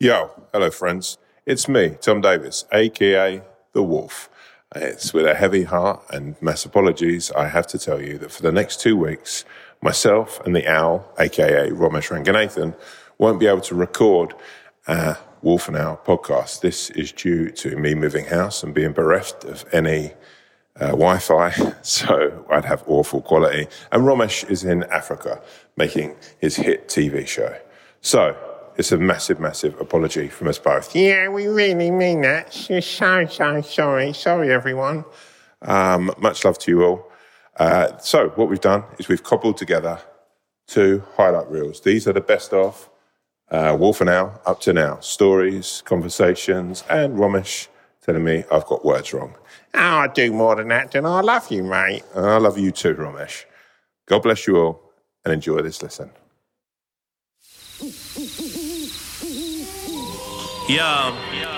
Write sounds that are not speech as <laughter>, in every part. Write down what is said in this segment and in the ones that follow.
Yo, hello, friends. It's me, Tom Davis, aka The Wolf. It's with a heavy heart and mass apologies. I have to tell you that for the next two weeks, myself and the Owl, aka Romesh Ranganathan, won't be able to record a Wolf and Owl podcast. This is due to me moving house and being bereft of any uh, Wi Fi, <laughs> so I'd have awful quality. And Romesh is in Africa making his hit TV show. So, it's a massive, massive apology from us both. Yeah, we really mean that. So, so, so sorry. Sorry, everyone. Um, much love to you all. Uh, so, what we've done is we've cobbled together two highlight reels. These are the best of uh, Wolf and Owl up to now stories, conversations, and Romesh telling me I've got words wrong. Oh, I do more than that, and I love you, mate. And I love you too, Romesh. God bless you all and enjoy this listen. Yeah. Yeah,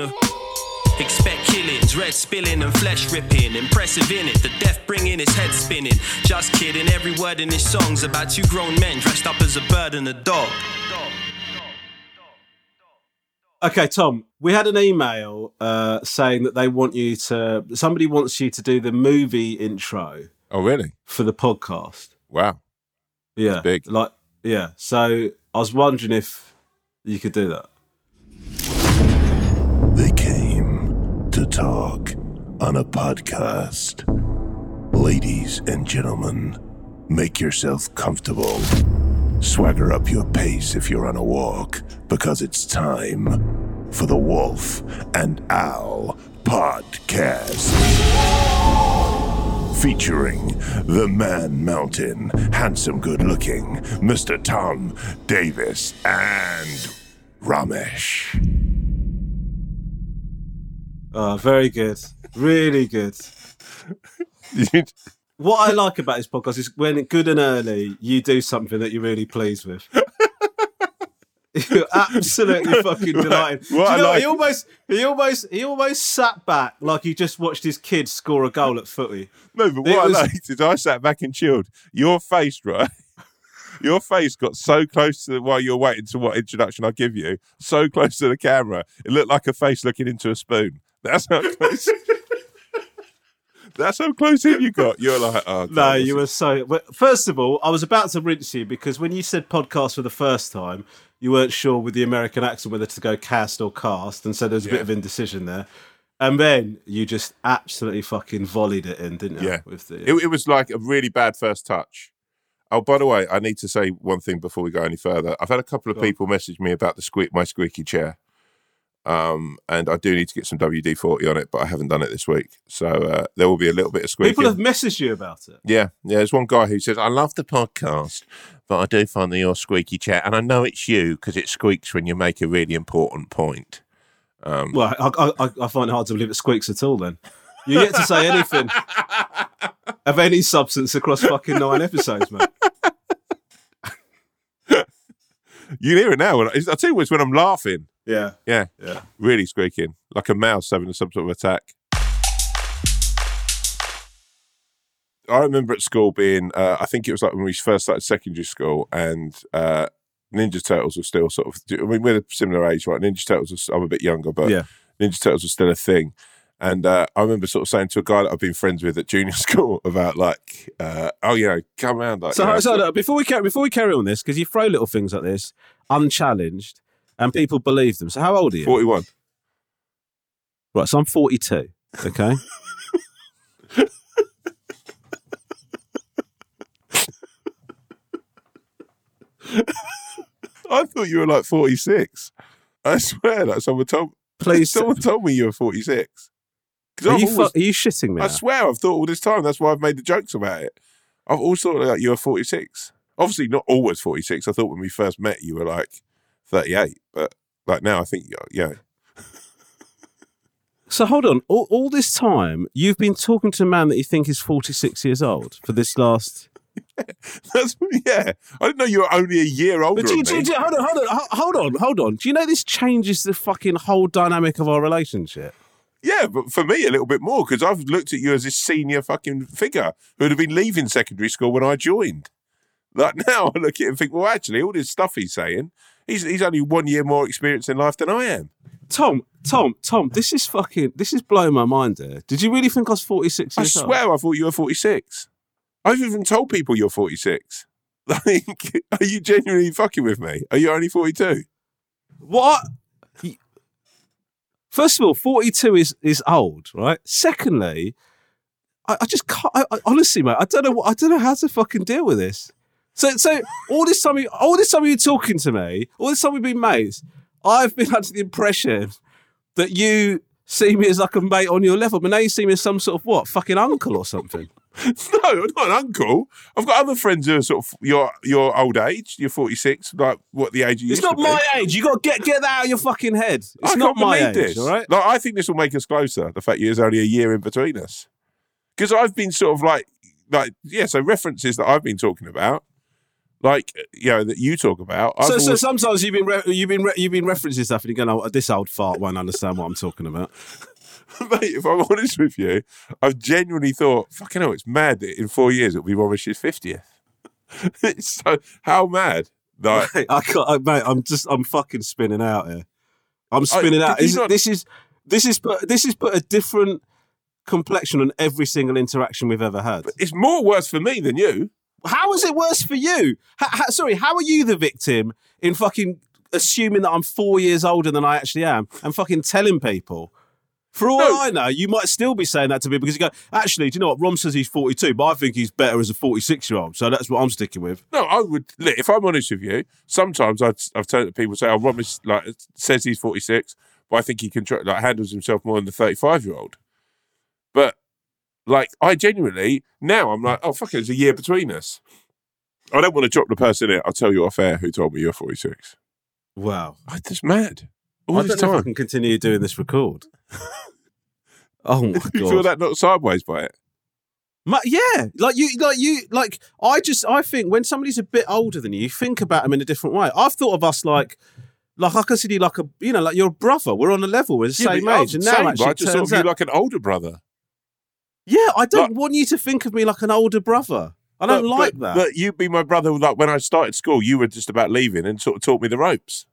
a. Expect killings, red spilling and flesh ripping. Impressive in it, the death bringing his head spinning. Just kidding, every word in his song's about two grown men dressed up as a bird and a dog. Okay, Tom, we had an email uh, saying that they want you to, somebody wants you to do the movie intro Oh, really? for the podcast. Wow. Yeah. big. Like, yeah. So I was wondering if you could do that. Talk on a podcast. Ladies and gentlemen, make yourself comfortable. Swagger up your pace if you're on a walk, because it's time for the Wolf and Owl podcast. Featuring the Man Mountain, handsome, good looking Mr. Tom Davis and Romesh. Oh, very good. Really good. <laughs> What I like about this podcast is when good and early, you do something that you're really pleased with. You're absolutely <laughs> fucking delighted. Do you what I know like- He almost, he almost, he almost sat back like he just watched his kids score a goal at footy. No, but It what was- I liked is I sat back and chilled. Your face, right? <laughs> Your face got so close to while you're waiting to what introduction I give you, so close to the camera, it looked like a face looking into a spoon. That's how close. That's how close in you got. You're like, oh, God, No, you were so. But first of all, I was about to rinse you because when you said podcast for the first time, you weren't sure with the American accent whether to go cast or cast, and so there was a Yeah. bit of indecision there. And then you just absolutely fucking volleyed it in, didn't you? Yeah. With the, It, it was like a really bad first touch. Oh, by the way, I need to say one thing before we go any further. I've had a couple of people message me about the squeak, my squeaky chair, um, and I do need to get some WD forty on it, but I haven't done it this week, so uh, there will be a little bit of squeaking. people have messaged you about it. Yeah, yeah. There's one guy who says, "I love the podcast, but I do find that your squeaky chat. and I know it's you because it squeaks when you make a really important point." Um, Well, I, I, I find it hard to believe it squeaks at all. Then you get to say anything <laughs> of any substance across fucking nine episodes, mate. <laughs> you hear it now. I tell you, it's when I'm laughing. Yeah, Yeah, yeah. really squeaking like a mouse having some sort of attack. I remember at school being, uh, I think it was like when we first started secondary school, and uh, Ninja Turtles were still sort of. I mean, we're a similar age, right? Ninja Turtles. Was, I'm a bit younger, but Yeah. Ninja Turtles was still a thing. And uh, I remember sort of saying to a guy that I've been friends with at junior <laughs> school about like, uh, oh, you know, come around. Like, So, you know, so look, before we carry, before we carry on this, because you throw little things like this unchallenged, and people believe them. So, how old are you? 41. Right, so I'm 42. Okay, I thought you were like 46. I swear that someone told please. someone told me you were 46. Are I've you, always- fu- are you shitting me? I now? swear I've thought all this time. That's why I've made the jokes about it. I've always thought like you were 46. Obviously, not always 46. I thought when we first met you were like 38, but Like now, I think yeah, <laughs> So hold on. All, all this time, you've been talking to a man that you think is 46 years old for this last. <laughs> that's yeah. I didn't know you were only a year older. But do you, do you- do you- hold on, hold on, hold on, hold on. Do you know this changes the fucking whole dynamic of our relationship? Yeah, but for me, a little bit more because I've looked at you as this senior fucking figure who'd have been leaving secondary school when I joined. Like <laughs> now, I look at it and think, well, actually, all this stuff he's saying, he's he's only one year more experience in life than I am. Tom, Tom, Tom, this is fucking, this is blowing my mind here. Did you really think I was 46 I years old? swear, I thought you were forty six. I've even told people you're forty six. <laughs> Like, are you genuinely fucking with me? Are you only forty two? What? First of all, 42 is, is old, right? Secondly, I, I just can't, I, I, honestly, mate, I don't know what, I don't know how to fucking deal with this. So, so all this time, you, all this time you're talking to me, all this time we've been mates, I've been <laughs> under the impression that you see me as like a mate on your level, but now you see me as some sort of what, fucking uncle or something. <laughs> No, I'm not an uncle. I've got other friends who are sort of your your old age. You're 46, like what the age you It's not to be. my age. You got to get get that out of your fucking head. It's I not my age. this. All right. Like, I think this will make us closer. The fact you're there's only a year in between us, because I've been sort of like, like yeah. So references that I've been talking about, like you know that you talk about. I've So, so sometimes you've been re- you've been re- you've been referencing stuff, and you're going, "Oh, this old fart won't understand what I'm talking about." <laughs> mate, if I'm honest with you, I've genuinely thought, fucking hell, it's mad that in four years it'll be Romesh's fiftieth. <laughs> so how mad. Like, Mate, I can't, I, mate, I'm just I'm fucking spinning out here. I'm spinning did out. Is, not- This is this is put this is put a different complexion on every single interaction we've ever had. it's more worse for me than you. How is it worse for you? How, how, sorry, how are you the victim in fucking assuming that I'm four years older than I actually am and fucking telling people? For all No. I know, you might still be saying that to me because you go, actually, do you know what? Rom says he's 42, but I think he's better as a 46 year old. So that's what I'm sticking with. No, I would. Look, if I'm honest with you, sometimes I've, I've turned to people say, "Oh, Romesh like says he's 46, but I think he control like handles himself more than the 35 year old." Like, I genuinely now I'm like, "Oh fuck, it, there's a year between us." I don't want to drop the person in. I'll tell you off air who told me you're 46. Wow. I'm just mad all I this don't know if I time. can continue doing this record. <laughs> oh my You god! feel that not sideways by it? Ma- yeah, like you, like you, like I just, I think when somebody's a bit older than you, you think about them in a different way. I've thought of us like, like I consider you like a, you know, like you're brother. We're on a level, we're the Yeah, same but- age, and now same, actually, but I it just thought turns of you out, like an older brother. Yeah, I don't like- want you to think of me like an older brother. I don't But- like but, that. But you'd be my brother. Like when I started school, you were just about leaving and sort of taught me the ropes.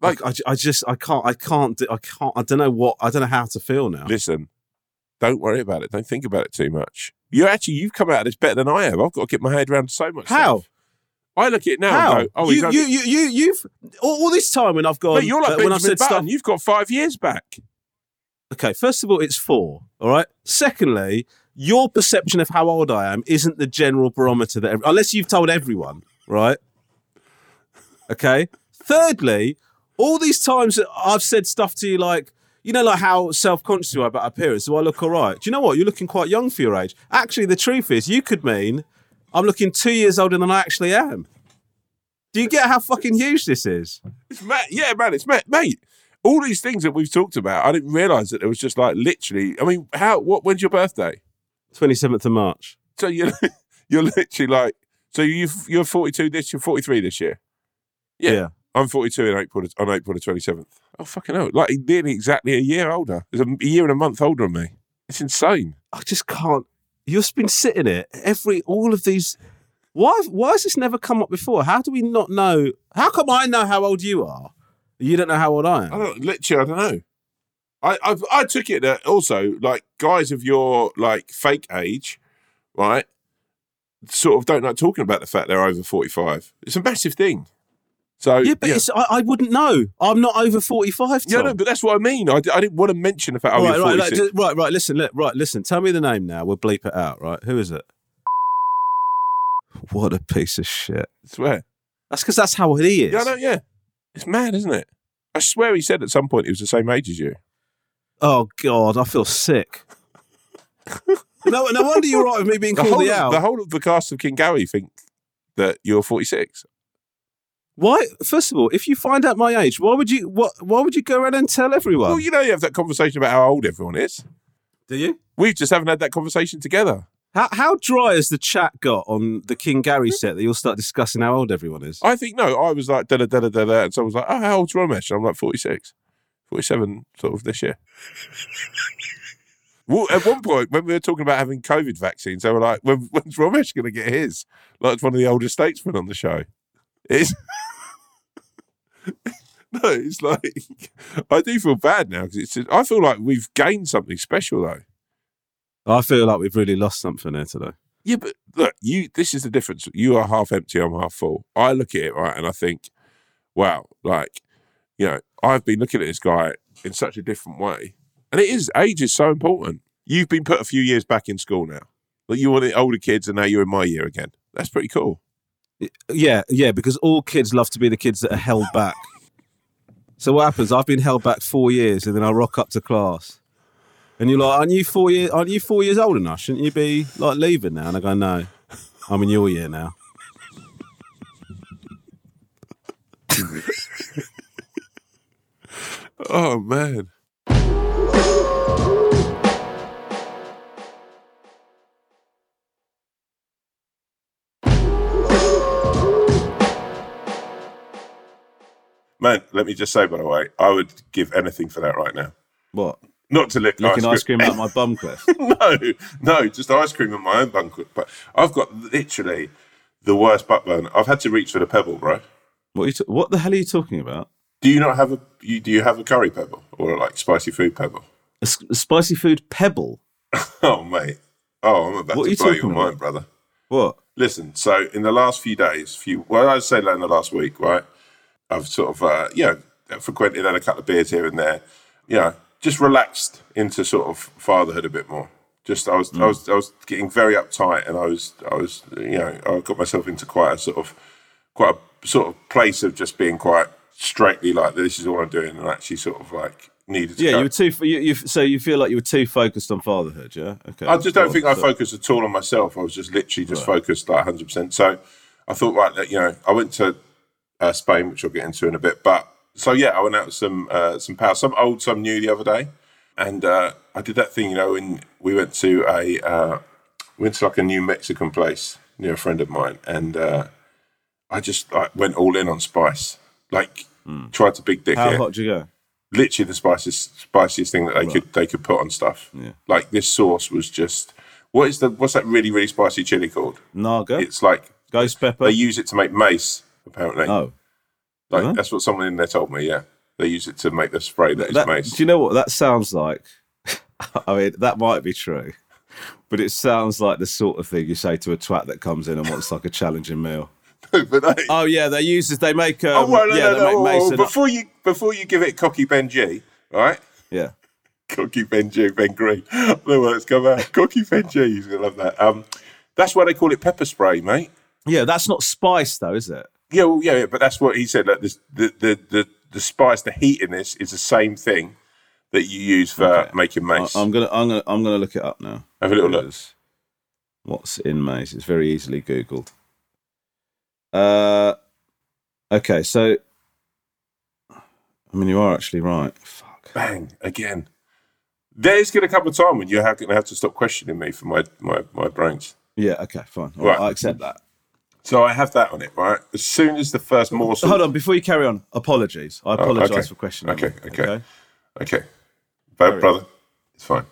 like, I, I just, I can't, I can't, do, I can't, I don't know what, I don't know how to feel now. Listen, don't worry about it. Don't think about it too much. You actually, you've come out of this better than I have. I've got to get my head around so much. How? stuff. I look at it now How? and go, oh, you, you, you, you, you've all, all this time when I've gone, you're like uh, when I've Benjamin said Button. stuff. You've got five years back. Okay, first of all, it's four. All right. Secondly, your perception of how old I am isn't the general barometer that, ev- unless you've told everyone, right? Okay. Thirdly, all these times that I've said stuff to you like, you know, like how self conscious you are about appearance. Do I look all right? Do you know what? You're looking quite young for your age. Actually, the truth is, you could mean I'm looking two years older than I actually am. Do you get how fucking huge this is? It's mad. Yeah, man, it's mad. Mate, all these things that we've talked about, I didn't realise that it was just like literally. I mean, how? What? When's your birthday? 27th of March. So you're <laughs> you're literally like. So you you're 42 this. You're 43 this year. Yeah. yeah. I'm 42 in April on April the 27th. Oh fucking hell! Like nearly exactly a year older. There's a, a year and a month older than me. It's insane. I just can't. You've been sitting it every all of these. Why? Why has this never come up before? How do we not know? How come I know how old you are? You don't know how old I am. I don't literally. I don't know. I I've, I took it that also like guys of your like fake age, right? Sort of don't like talking about the fact they're over 45. It's a massive thing. So Yeah, but It's, I, I wouldn't know. I'm not over forty-five. yeah, no, but that's what I mean. I, I didn't want to mention the fact. Oh, right, right, 46. right, right, right. Listen, li- right, listen. Tell me the name now. We'll bleep it out. Right? Who is it? What a piece of shit. I swear. That's because that's how he is. Yeah, no, yeah. It's mad, isn't it? I swear he said at some point he was the same age as you. Oh God, I feel sick. no, no wonder you're right with me being The called the of, the whole of the cast of King Gary think that you're 46. Why? First of all, if you find out my age, why would you? What? Why would you go around and tell everyone? Well, you know, you have that conversation about how old everyone is. Do you? We just haven't had that conversation together. How how dry has the chat got on the King Gary mm-hmm. set that you'll start discussing how old everyone is? I think no. I was like da da da da da, and someone was like, "Oh, how old's Romesh?" And I'm like 46, 47, sort of this year. <laughs> well, at one point, when we were talking about having COVID vaccines, they were like, when, "When's Romesh going to get his?" Like it's one of the older statesmen on the show. It's <laughs> no, it's like <laughs> I do feel bad now because it's. I feel like we've gained something special though. I feel like we've really lost something here today. Yeah, but look, you. This is the difference. You are half empty. I'm half full. I look at it right, and I think, wow, like, you know, I've been looking at this guy in such a different way, and it is age is so important. You've been put a few years back in school now. Like you were the older kids, and now you're in my year again. That's pretty cool. Yeah, yeah, because all kids love to be the kids that are held back. so what happens? I've been held back four years, and then I rock up to class, and you're like, "Aren't you four years? Aren't you four years old enough? Shouldn't you be like leaving now?" And I go, "No, I'm in your year now." <laughs> Oh man. Man, let me just say, by the way, I would give anything for that right now. What? Not to lick Licking ice cream out my <laughs> bum, Cliff. no, no, just ice cream in my own banquet. But I've got literally the worst butt burn. I've had to reach for the pebble, bro. What? Are you t- what the hell are you talking about? Do you not have a? You, do you have a curry pebble or like spicy food pebble? A, s- a spicy food pebble? <laughs> Oh mate, oh I'm about What to you blow your talking mind, about? brother. What? Listen, so in the last few days, few well, I'd say like in the last week, right? I've sort of uh, you know frequented had a couple of beers here and there, you know, just relaxed into sort of fatherhood a bit more. Just I was I was I was getting very uptight, and I was I was you know I got myself into quite a sort of quite a sort of place of just being quite straightly like this is all I'm doing, and actually sort of like needed to. Yeah, go. you were too. You, you, so you feel like you were too focused on fatherhood, yeah? Okay. I just don't think I focused at all on myself. I was just literally just focused like 100%. So I thought, right, that, you know, I went to uh, Spain, which I'll get into in a bit. But so, yeah, I went out with some, uh, some power, some old, some new the other day. And uh, I did that thing, you know, when we went to a, uh, went to like a new Mexican place near a friend of mine. And uh, I just like, went all in on spice. Like, tried to big dick How it hot did you go? literally the spiciest spiciest thing that they could they could put on stuff. Yeah. Like this sauce was just what is the what's that really really spicy chili called? Naga, It's like ghost pepper. they use it to make mace. Apparently, oh, like huh? that's what someone in there told me. Yeah, they use it to make the spray that is that, mace. do you know what that sounds like? <laughs> I mean, that might be true, but it sounds like the sort of thing you say to a twat that comes in and wants like a challenging meal. <laughs> but they, Oh yeah, they use this. They make. Um, oh well, no, yeah, no, they no, make whoa, mace. before you before you give it cocky Benji, right? yeah, <laughs> Cocky Benji, Ben Green. I don't know where it's come out. Cocky Benji, he's gonna love that. Um, that's why they call it pepper spray, mate. yeah. That's not spice though, is it? Yeah, well, yeah, yeah, but that's what he said. Like this, the, the the the spice, the heat in this is the same thing that you use for Okay. making mace. I'm gonna, I'm gonna, I'm gonna look it up now. Have a little look. What's in mace? It's very easily googled. Uh, okay, so I mean, you are actually right. Fuck. Bang again. There's gonna come a time when you're going to have to stop questioning me for my my my brains. Yeah. Okay. Fine. All right. Right. I accept that. So I have that on it, right? As soon as the first morsel. Hold on, before you carry on, apologies. I apologise Oh, okay. for questioning. Okay, you, okay. Okay, but, brother, it's fine.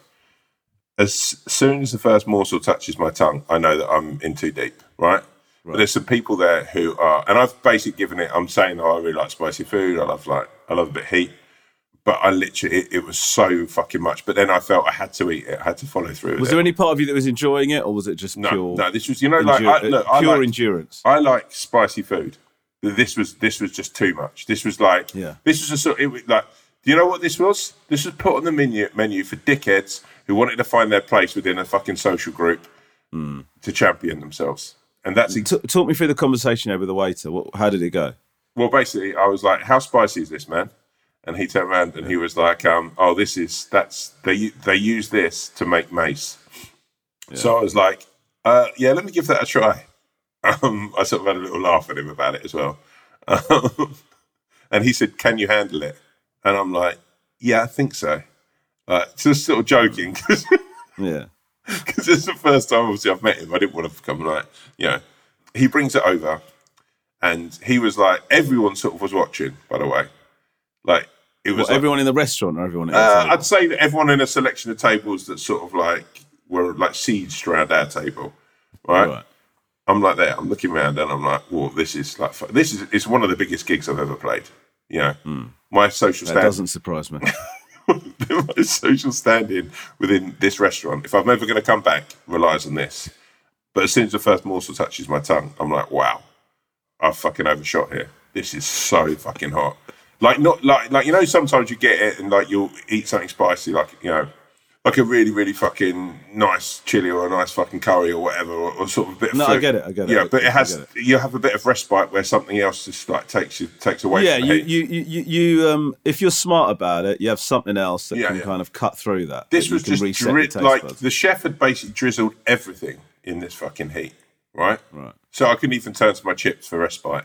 As soon as the first morsel touches my tongue, I know that I'm in too deep, right? But there's some people there who are, and I've basically given it. I'm saying, oh, I really like spicy food. I love like, I love a bit of heat. But I literally, it, it was so fucking much. But then I felt I had to eat it. I had to follow through. Was it. there any part of you that was enjoying it, or was it just no, pure, no? This was, you know, like I, look, I pure like, endurance? I like spicy food. This was this was just too much. This was like Yeah. This was a sort. It was like, do you know what this was? This was put on the menu menu for dickheads who wanted to find their place within a fucking social group Hmm. to champion themselves. And that's ex- T- talk me through the conversation over the waiter. What, how did it go? well, basically, I was like, "How spicy is this, man?" And he turned around and he was like, um, "Oh, this is that's they they use this to make mace." So I was like, uh, "Yeah, let me give that a try." Um, I sort of had a little laugh at him about it as well. Um, <laughs> and he said, "Can you handle it?" And I'm like, "Yeah, I think so." Like, just sort of joking because <laughs> Yeah. it's the first time obviously I've met him. I didn't want to come like, you know. He brings it over, and he was like, everyone sort of was watching. By the way, like it was What, like- everyone in the restaurant or everyone uh? I'd say that everyone in a selection of tables that sort of like were like sieged around our table, right? Right. I'm like there. I'm looking around and I'm like, "Whoa, this is like this is it's one of the biggest gigs I've ever played." You know, my social That standing, doesn't surprise me. <laughs> my social standing within this restaurant. If I'm ever going to come back, relies on this. But as soon as the first morsel touches my tongue, I'm like, "Wow, I've fucking overshot here. This is so fucking hot." Like not like like you know sometimes you get it and like you'll eat something spicy like you know like a really really fucking nice chili or a nice fucking curry or whatever or, or sort of a bit of No, I get it, I get it, Yeah, but it has get you have a bit of respite where something else just like takes you takes away. yeah, from you, you, you, you, um, if you're smart about it, you have something else that Yeah, can yeah. kind of cut through that. This that was just dri- like buds. the chef had basically drizzled everything in this fucking heat, right? Right. So I couldn't even turn to my chips for respite.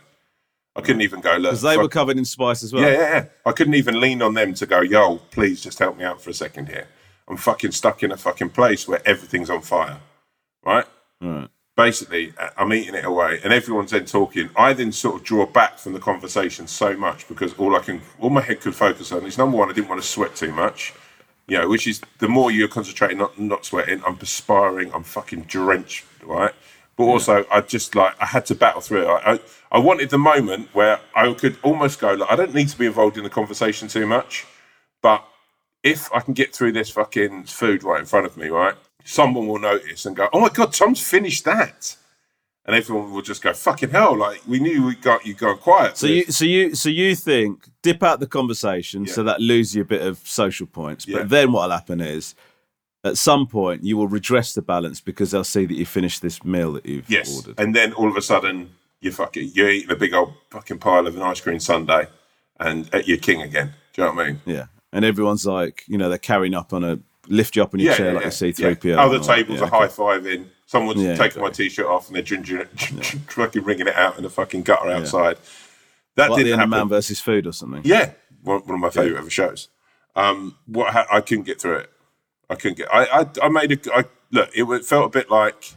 I couldn't even go look. Because they were covered in spice as well. Yeah, yeah, yeah. I couldn't even lean on them to go, yo, please just help me out for a second here. I'm fucking stuck in a fucking place where everything's on fire, right? Right. Basically, I'm eating it away, and everyone's then talking. I then sort of draw back from the conversation so much because all I can, all my head could focus on is number one, I didn't want to sweat too much, you know, which is the more you're concentrating, not not sweating, I'm perspiring, I'm fucking drenched, right? But also, I just like I had to battle through it. I, I I wanted the moment where I could almost go like I don't need to be involved in the conversation too much, but if I can get through this fucking food right in front of me, right, someone will notice and go, "Oh my god, Tom's finished that," and everyone will just go, "Fucking hell!" Like we knew we got you gone quiet. So you, this." so you, so you think dip out the conversation so that loses you a bit of social points. But Yeah. then what'll happen is, at some point, you will redress the balance because they'll see that you finished this meal that you've yes, ordered. and then all of a sudden you fucking you're eating a big old fucking pile of an ice cream sundae, and at your king again. Do you know what I mean? Yeah, and everyone's like, you know, they're carrying up on a lift you up on your chair like a C three PO. Other tables are high fiving. Someone's Yeah, taking my t-shirt off and they're ginger, <laughs> fucking wringing it out in the fucking gutter outside. That Like didn't happen. Man versus Food or something. Yeah, one, one of my favourite ever shows. Um, what I couldn't get through it. I couldn't get. I I, I made a. I, look, it felt a bit like,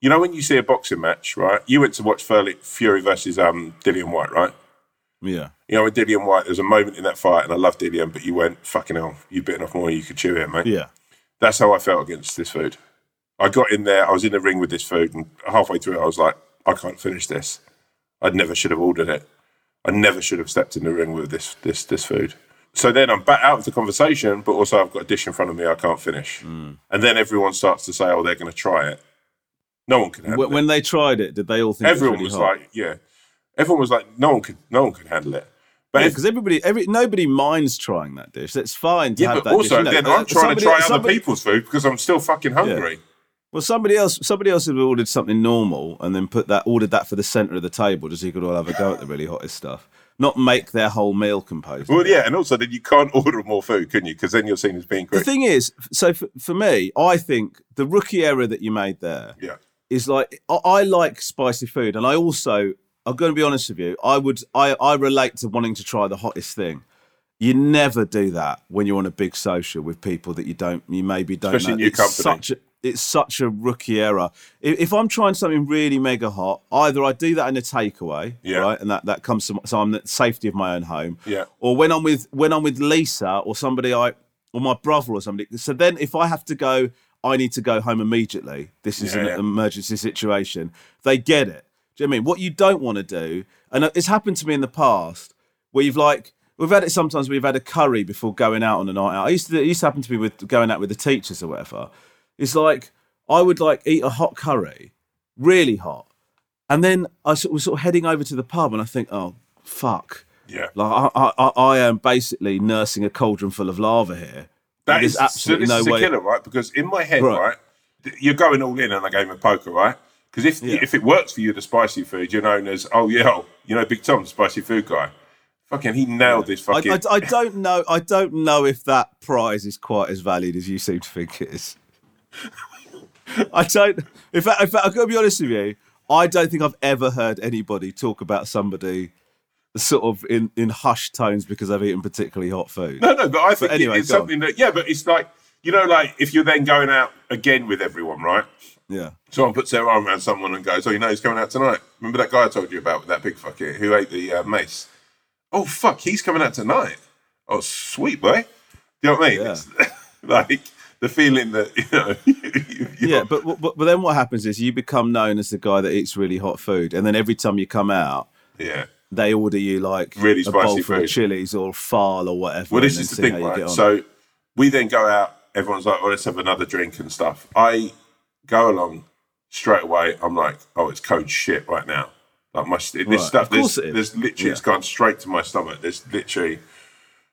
you know, when you see a boxing match, right? You went to watch Fury, Fury versus um Dillian Whyte, right? Yeah. You know, with Dillian Whyte, there was a moment in that fight, and I love Dillian, but you went fucking hell. You bitten off more than you could chew here, mate. Yeah. That's how I felt against this food. I got in there, I was in the ring with this food, and halfway through, it, I was like, I can't finish this. I never should have ordered it. I never should have stepped in the ring with this this this food. So then I'm back out of the conversation, but also I've got a dish in front of me I can't finish. And then everyone starts to say, "Oh, they're going to try it." No one can handle When, it. when they tried it, did they all think Everyone it was was, really hot? like, "Yeah." Everyone was like, "No one could, no one could handle it." But because everybody, every nobody minds trying that dish. That's fine to yeah, have but that also dish. You know, then I'm trying to somebody- try other people's food because I'm still fucking hungry. Well, somebody else, somebody else had ordered something normal and then put that ordered that for the centre of the table, just so you could all have a go at the really hottest stuff. Not make their whole meal composed. Well, yeah, and also then you can't <laughs> order more food, can you? Because then you're seen as being the thing is, so for, for me, I think the rookie error that you made there yeah, is like I, I like spicy food, and I also I'm going to be honest with you. I would I I relate to wanting to try the hottest thing. You never do that when you're on a big social with people that you don't you maybe don't Especially know. new it's company. such a it's such a rookie error. If, if I'm trying something really mega hot, either I do that in a takeaway, Yeah. right, and that that comes to so I'm the safety of my own home, Yeah. or when I'm with when I'm with Leesa or somebody I or my brother or somebody. So then if I have to go, I need to go home immediately. This is Yeah, an yeah. emergency situation. They get it. Do you know what I mean? What you don't want to do, and it's happened to me in the past, where you've like we've had it sometimes. We've had a curry before going out on a night out. I used to. It used to happen to me with going out with the teachers or whatever. It's like I would like eat a hot curry, really hot, and then I sort was sort of heading over to the pub, and I think, oh fuck. yeah. Like I, I, I am basically nursing a cauldron full of lava here. That is absolutely so this no is way. a killer, right? Because in my head, Right. right, you're going all in on a game of poker, right? Because if Yeah. if it works for you, the spicy food, you're known as oh yeah, oh, you know Big Tom, the spicy food guy. Fucking, he nailed this I, fucking. I, I don't know. I don't know if that prize is quite as valid as you seem to think it is. I don't. In fact, in fact, I've got to be honest with you. I don't think I've ever heard anybody talk about somebody sort of in, in hushed tones because I've eaten particularly hot food. No, no, but I think anyway, it's go on. something that yeah, but it's like you know, like if you're then going out again with everyone, right? Yeah. Someone puts their arm around someone and goes, "Oh, you know, he's coming out tonight." Remember that guy I told you about with that big fucker who ate the uh, mace? Oh fuck, he's coming out tonight. Oh, sweet boy. Do you know what I mean? Yeah. <laughs> Like the feeling that you know. <laughs> Yeah, but, but but then what happens is you become known as the guy that eats really hot food, and then every time you come out, yeah. They order you like Really a bowl spicy food. of chilies or file or whatever. Well, this is the thing, how you get right? So we then go out. Everyone's like, "Oh, let's have another drink and stuff." I go along straight away. I'm like, "Oh, it's code shit right now." Like my this Right, stuff. of course There's, it is. there's literally Yeah. it's gone straight to my stomach. There's literally.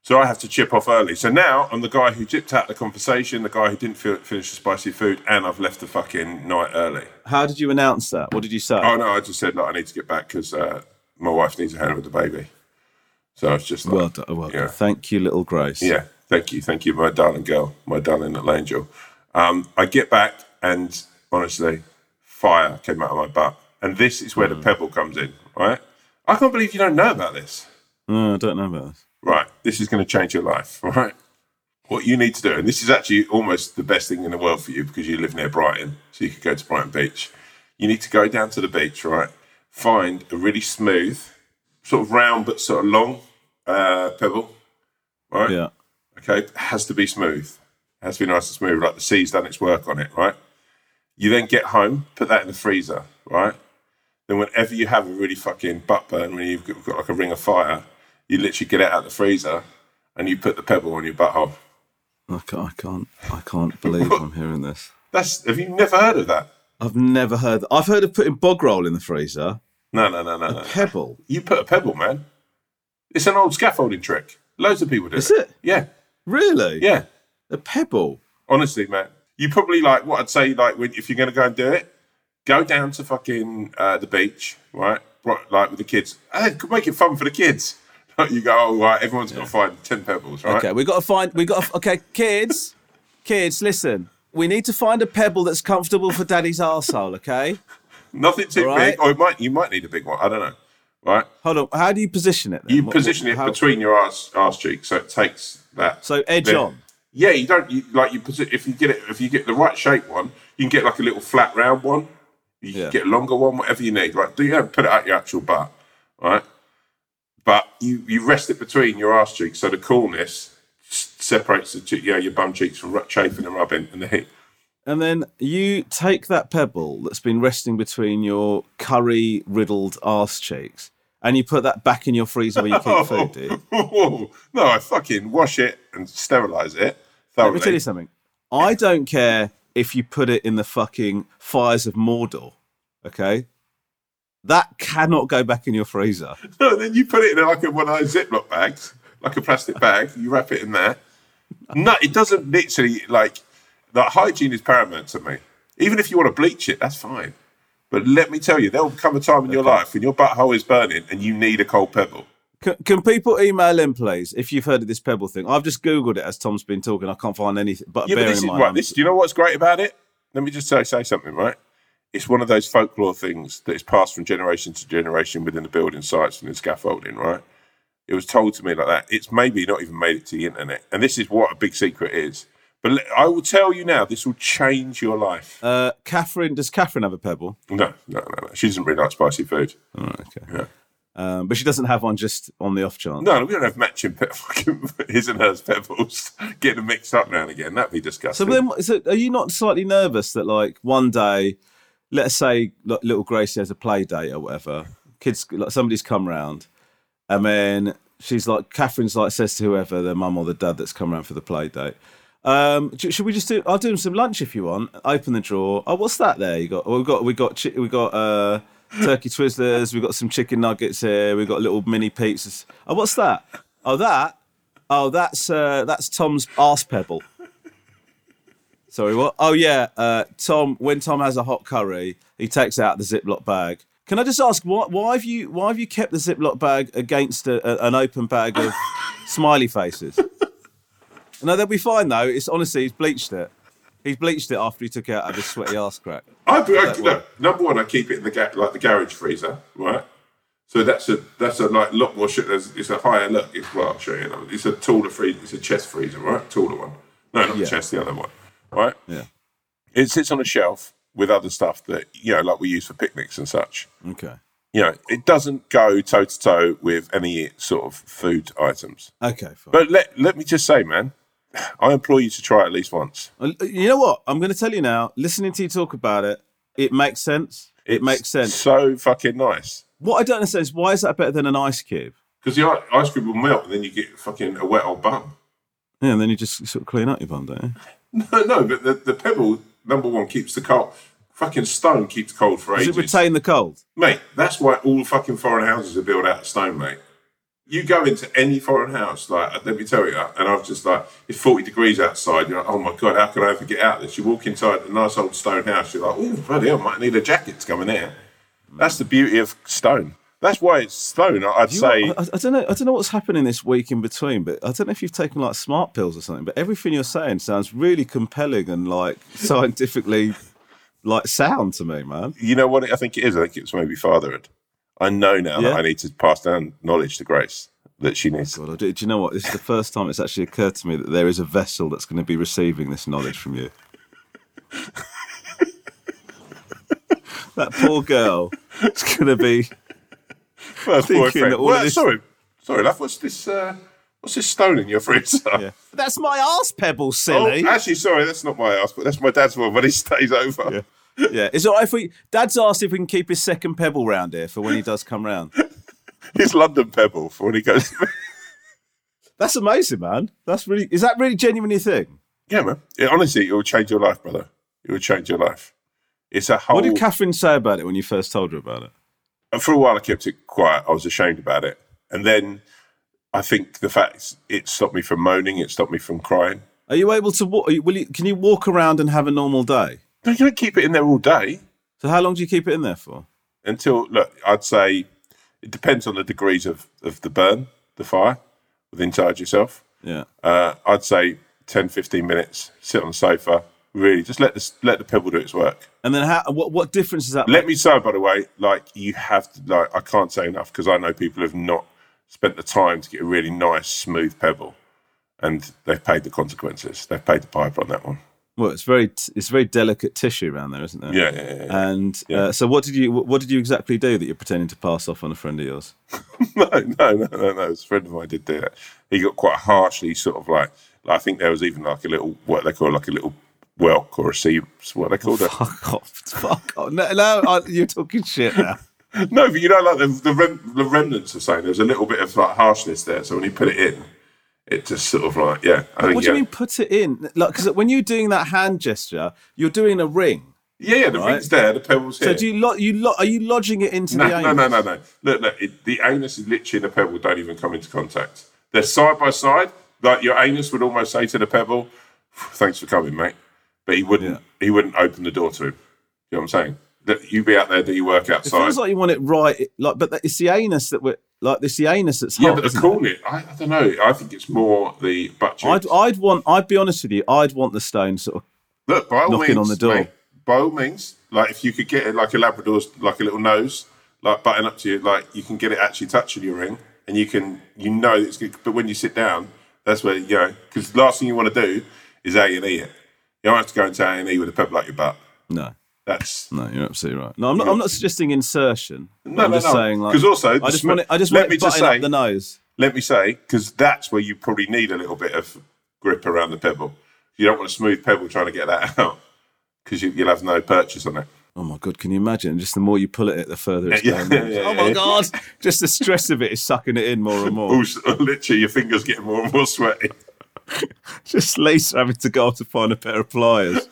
So I have to chip off early. So now I'm the guy who dipped out the conversation, the guy who didn't fi- finish the spicy food, and I've left the fucking night early. how did you announce that? What did you say? Oh no, I just said, "Look, I need to get back because uh, my wife needs a hand with the baby." So it's just like, well done. Well done. yeah. Thank you, little Grace. Yeah, thank you, thank you, my darling girl, my darling little angel. Um, I get back, and honestly, fire came out of my butt, and this is where the pebble comes in, right? I can't believe you don't know about this. No, I don't know about this. Right, this is going to change your life, <laughs> right? What you need to do, and this is actually almost the best thing in the world for you because you live near Brighton, so you could go to Brighton Beach. You need to go down to the beach, right? Find a really smooth, sort of round but sort of long uh, pebble, right? Yeah. Okay, it has to be smooth. It has to be nice and smooth, like the sea's done its work on it, right? You then get home, put that in the freezer, right? Then whenever you have a really fucking butt burn, when you've got, got like a ring of fire, you literally get it out of the freezer and you put the pebble on your butthole. I can't, I can't. I can't believe <laughs> I'm hearing this. That's have you never heard of that? I've never heard. I've heard of putting bog roll in the freezer. No, no, no, no, no. Pebble. You put a pebble, man. It's an old scaffolding trick. Loads of people do Is it. it? Yeah, Really? yeah. A pebble. Honestly, man, you probably like what I'd say. Like when, if you're going to go and do it, go down to fucking uh, the beach, right? Right, Like with the kids, and make it fun for the kids. <laughs> You go, oh right, everyone's got to find ten pebbles, right? Okay, we got to find. We got. To, okay, kids, kids, listen. We need to find a pebble that's comfortable for Daddy's arsehole. Okay. Nothing too right. big, or it might you might need a big one. I don't know, right? Hold on. How do you position it? Then? You What- position what- it how- between your arse, arse cheeks, so it takes that. So edge Then- on. Yeah, you don't you, like you posi- if you get it if you get the right shape one, you can get like a little flat round one. You Yeah. can get a longer one, whatever you need. Right? Do you have put it at your actual butt, right? But you you rest it between your arse cheeks, so the coolness separates the che- yeah your bum cheeks from chafing and rubbing and the heat. And then you take that pebble that's been resting between your curry riddled arse cheeks, and you put that back in your freezer where you keep <laughs> oh. food. Do you? <laughs> no, I fucking wash it and sterilize it Let me tell you something. I don't care if you put it in the fucking fires of Mordor. Okay, that cannot go back in your freezer. <laughs> No, then you put it in like a, one of those Ziploc bags, like a plastic bag. You wrap it in there. No, it doesn't literally like that. Hygiene is paramount to me. Even if you want to bleach it, that's fine. But let me tell you, there'll come a time in your life when your butthole is burning and you need a cold pebble. Can, can people email in, please, if you've heard of this pebble thing? I've just googled it as Tom's been talking. I can't find anything. But Yeah, but this in is right. This, do you know what's great about it? Let me just say, say something, right? It's one of those folklore things that is passed from generation to generation within the building sites and the scaffolding, right? It was told to me like that. It's maybe not even made it to the internet. And this is what a big secret is. But I will tell you now, this will change your life. uh, Catherine, does Catherine have a pebble? No, no, no, no. She doesn't really like spicy food. Right, okay. Yeah. Um, but she doesn't have one just on the off chance. No, we don't have matching pe- <laughs> his and hers pebbles. <laughs> Getting them mixed up now and again. That'd be disgusting. So then, so are you not slightly nervous that, like, one day, let's say like, little Gracie has a play date or whatever, kids, like, somebody's come round, and then she's like, Catherine's like says to whoever, the mum or the dad that's come round for the play date, um, should we just do? I'll do them some lunch if you want. Open the drawer. Oh, what's that there? You got? Well, we got we got chi- we got uh, turkey twizzlers. We got some chicken nuggets here. We've got little mini pizzas. Oh, what's that? Oh, that. Oh, that's uh, that's Tom's arse pebble. Sorry, what? Oh yeah, uh, Tom. When Tom has a hot curry, he takes out the Ziploc bag. Can I just ask why? Why have you why have you kept the Ziploc bag against a, a- an open bag of smiley faces? No, they'll be fine though. It's honestly he's bleached it. He's bleached it after he took it out of his sweaty ass crack. I, I, look, number one, I keep it in the ga- like the garage freezer, right? So that's a that's a like lot more shit. There's, it's a higher look. It's well, I'll show you. Now. It's a taller freezer. It's a chest freezer, right? Taller one. No, not Yeah. the chest. The other one, right? Yeah. It sits on a shelf with other stuff that you know, like we use for picnics and such. Okay. You know, it doesn't go toe to toe with any sort of food items. Okay. Fine. But let let me just say, man, I implore you to try it at least once. You know what? I'm going to tell you now. Listening to you talk about it, it makes sense. It It's makes sense. So fucking nice. What I don't understand is why is that better than an ice cube? Because the ice cube will melt, and then you get fucking a wet old bum. Yeah, and then you just sort of clean up your bum, don't you? No, no, but the, the pebble number one keeps the cold. Fucking stone keeps cold for Does ages. it retain the cold? mate, that's why all fucking foreign houses are built out of stone, mate. You go into any foreign house, like uh, let me tell you, and I've just like it's forty degrees outside. You're like, oh my god, how can I ever get out of this? You walk inside a nice old stone house. You're like, oh bloody hell, might need a jacket to come in here. That's the beauty of stone. That's why it's stone. I'd You- say. I, I don't know. I don't know what's happening this week in between, but I don't know if you've taken like smart pills or something. But everything you're saying sounds really compelling and like scientifically like sound to me, man. You know what I think it is? I think it's maybe fatherhood. I know now Yeah? that I need to pass down knowledge to Grace that she needs. God, do, do you know what? This is the first time it's actually occurred to me that there is a vessel that's going to be receiving this knowledge from you. <laughs> that poor girl is going to be. First thinking boyfriend. that all Well, of this- Sorry, sorry, love. What's this? Uh, what's this stone in your freezer? <laughs> Yeah. That's my arse pebble, Oh, silly. actually, sorry, that's not my house, but that's my dad's one when he stays over. yeah. Yeah, is it all right if we. Dad's asked if we can keep his second pebble round here for when he does come round. <laughs> His London Pebble for when he goes. <laughs> That's amazing, man. That's really. Is that really genuinely a thing? yeah, man. It, honestly, it will change your life, brother. It will change your life. It's a whole. What did Catherine say about it when you first told her about it? And for a while, I kept it quiet. I was ashamed about it, and then I think the fact it stopped me from moaning. It stopped me from crying. Are you able to walk? Will you, can you walk around and have a normal day? No, you don't keep it in there all day So how long do you keep it in there for? until look. I'd say it depends on the degrees of of the burn, the fire within inside yourself. Yeah. uh, I'd say 10, 15 minutes, sit on the sofa, really just let the, let the pebble do its work. And then how? What, what difference does that Let make? me say, by the way, like you have to, like, I can't say enough because I know people have not spent the time to get a really nice, smooth pebble and they've paid the consequences. They've paid the piper on that one. Well, it's very it's very delicate tissue around there, isn't there? Yeah, yeah, yeah. yeah. And Yeah. Uh, so, what did you what did you exactly do that you're pretending to pass off on a friend of yours? <laughs> no, no, no, no, no. A friend of mine did do that. He got quite harshly, sort of like, I think there was even like a little, what they call like a little whelk or a sea, what they call it. <laughs> Fuck off! Fuck off! No, no I, you're talking shit now. <laughs> No, but you know, like the the, rem- the remnants of saying there's a little bit of like harshness there. So when you put it in, it just sort of like yeah. I think What do yeah. you mean put it in? Like, because when you're doing that hand gesture, you're doing a ring. Yeah, yeah. The Right. ring's there, the pebbles here. So do you lo- you lo- are you lodging it into no, the no, anus? no, no, no. Look, look. It, the anus is literally and the pebble don't even come into contact. They're side by side. Like your anus would almost say to the pebble, "Thanks for coming, mate," but he wouldn't. He wouldn't open the door to him. You know what I'm saying? That you be out there, that you work It outside. feels like you want it right, like, but it's the anus that we're like. this the anus that's yeah, hot. but the cornet, I, I don't know. I think it's more the butt cheeks. I'd I'd want. I'd be honest with you. I'd want the stone sort of. Look, by all knocking means, on the door. mate, by all means, like if you could get it like a Labrador's, like a little nose, like button up to you, like you can get it actually touching your ring, and you can, you know, it's good. But when you sit down, that's where you know, because the last thing you want to do is A and E it. You don't have to go into A and E with a pebble up your butt. No, That's no, you're absolutely right. No, I'm not. I'm not suggesting insertion. no, I'm no, just no. saying like. Because also, I just sm- want it. I just let want me it just say, the nose. let me say, because that's where you probably need a little bit of grip around the pebble. You don't want a smooth pebble trying to get that <laughs> out because you, you'll have no purchase on it. Oh my god, can you imagine? Just the more you pull at it, the further it's Yeah, going. <laughs> yeah, oh my yeah. god! <laughs> Just the stress of it is sucking it in more and more. Oh, literally, your fingers getting more and more sweaty. Just Leesa having to go to find a pair of pliers.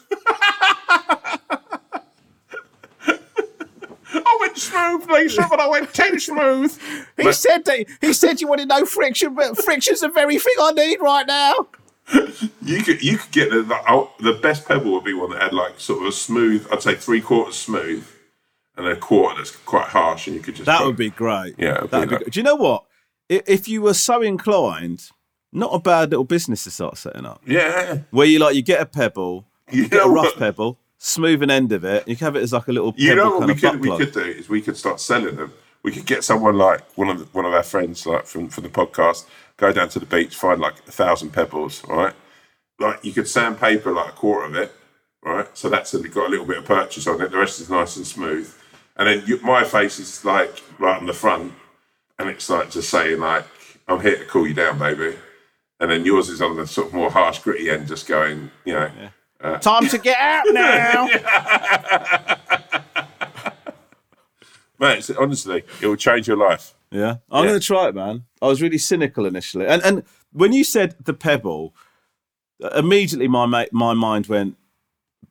I went smooth, Leesa, but I went too <laughs> smooth. He said that he said you wanted no friction, but friction's the very thing I need right now. You could you could get the, the oh, the best pebble would be one that had like sort of a smooth, I'd say three quarters smooth, and a quarter that's quite harsh, and you could just That would be great. Yeah, that'd be be like- Do you know what? If you were so inclined, not a bad little business to start setting up. yeah. Where you like you get a pebble, You you get a rough what? pebble, smooth an end of it. You can have it as like a little. You pebble know what we could we plug. could do is we could start selling them we could get someone like one of the, one of our friends, like from from the podcast, go down to the beach, find like a thousand pebbles, right? Like you could sandpaper like a quarter of it, right? So that's got a little bit of purchase on it. The rest is nice and smooth, and then you, my face is like right on the front, and it's like just saying like, "I'm here to cool you down, baby." And then yours is on the sort of more harsh, gritty end, just going, you know, Uh, Time to get out <laughs> now. <laughs> mate. It's, honestly, it will change your life. Yeah, I'm Yeah. going to try it, man. I was really cynical initially, and and when you said the pebble, uh, immediately my ma- my mind went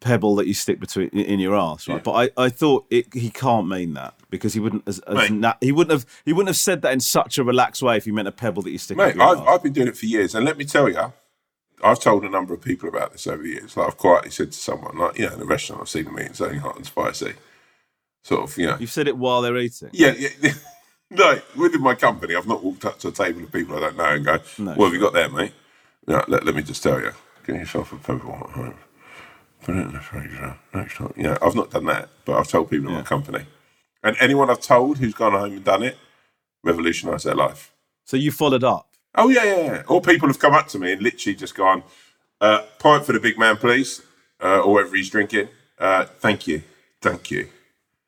pebble that you stick between in your ass, right? But I, I thought it, he can't mean that because he wouldn't as, as Mate. na- he wouldn't have he wouldn't have said that in such a relaxed way if he meant a pebble that you stick. Mate, your I've, arse. I've been doing it for years, and let me tell you, I've told a number of people about this over the years. Like I've quietly said to someone, like you know, in a restaurant, I've seen them eating something hot and spicy, sort of, you know, You've said it while they're eating. yeah, yeah. <laughs> no, within my company, I've not walked up to a table of people I don't know and go, "What have you got there, mate?" No, let, let me just tell you, get yourself a pebble at home, put it in the freezer next time. You know, I've not done that, but I've told people in my company, and anyone I've told who's gone home and done it, revolutionised their life. So you followed up. Oh yeah, yeah, yeah. Or people have come up to me and literally just gone, uh, "Pint for the big man, please," uh, or whatever he's drinking. Uh, thank you, thank you.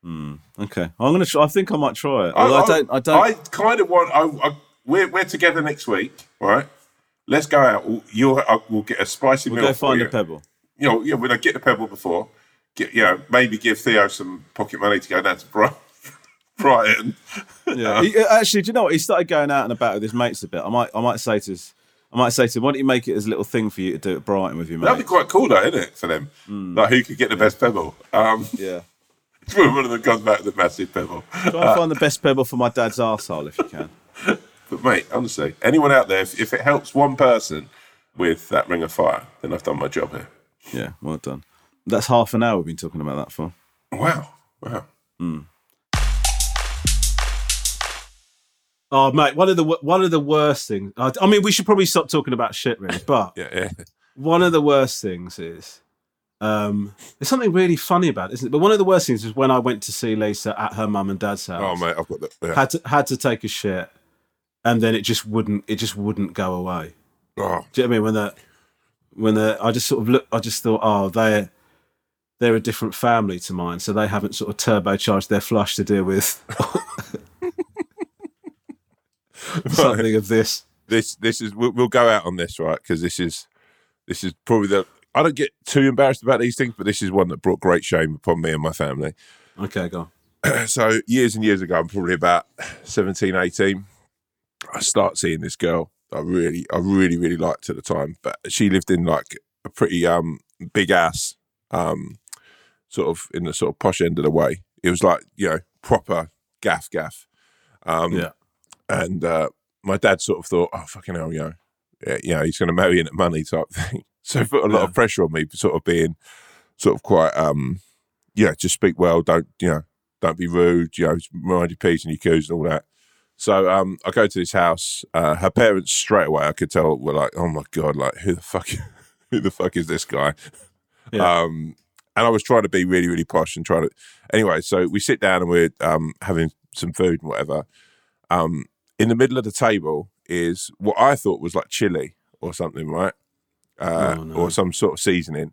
Mm, Okay, I'm gonna. Try, I think I might try it. Although I, don't. I don't. I kind of want. I, I, we're we're together next week, right? Let's go out. We'll, you'll, I, we'll get a spicy we'll meal go find you. a pebble. You know, yeah, when I get the pebble before, get you know, maybe give Theo some pocket money to go down to Bri- Brighton. Yeah. <laughs> He, uh, actually, do you know what? He started going out and about with his mates a bit. I might. I might say to his. I might say to him, why don't you make it as a little thing for you to do at Brighton with your mates? That'd be quite cool, though, isn't it, for them? Hmm. Like, who could get the best pebble? Um, yeah. <laughs> one of them comes back with a massive pebble. Try and find the best pebble for my dad's arsehole if you can. <laughs> But mate, honestly, anyone out there, if, if it helps one person with that ring of fire, then I've done my job here. Yeah, well done. That's half an hour we've been talking about that for. Wow, wow. Oh, mate, one of the one of the worst things. I, I mean, we should probably stop talking about shit, really. <laughs> But Yeah, yeah. one of the worst things is um, there's something really funny about it, isn't it? But one of the worst things is when I went to see Leesa at her mum and dad's house. Oh mate, I've got the. Yeah. had to had to take a shit, and then it just wouldn't it just wouldn't go away. Oh, Do you know what I mean? When the when the I just sort of look, I just thought, oh, they're they're a different family to mine, so they haven't sort of turbocharged their flush to deal with <laughs> <laughs> <laughs> something of this. this this is we'll, we'll go out on this right because this is this is probably the. I don't get too embarrassed about these things, but this is one that brought great shame upon me and my family. Okay, go. On. <clears throat> so years and years ago, I'm probably about 17, 18. I start seeing this girl I really, I really, really liked at the time, but she lived in like a pretty um big ass, um, sort of in the sort of posh end of the way. It was like you know proper gaff gaff, um, Yeah. And uh, my dad sort of thought, oh fucking hell, you know, yeah, you know, he's going to marry in at money type <laughs> thing. So he put a lot Yeah. of pressure on me, for sort of being sort of quite, um, yeah, just speak well, don't you know, don't be rude, you know, mind your p's and your q's and all that. So um, I go to this house. Uh, her parents straight away, I could tell, were like, "Oh my god, like who the fuck, <laughs> who the fuck is this guy?" Yeah. Um, and I was trying to be really, really posh and trying to. Anyway, so we sit down and we're um, having some food and whatever. Um, in the middle of the table is what I thought was like chili or something, right? Uh, Oh, no. Or some sort of seasoning.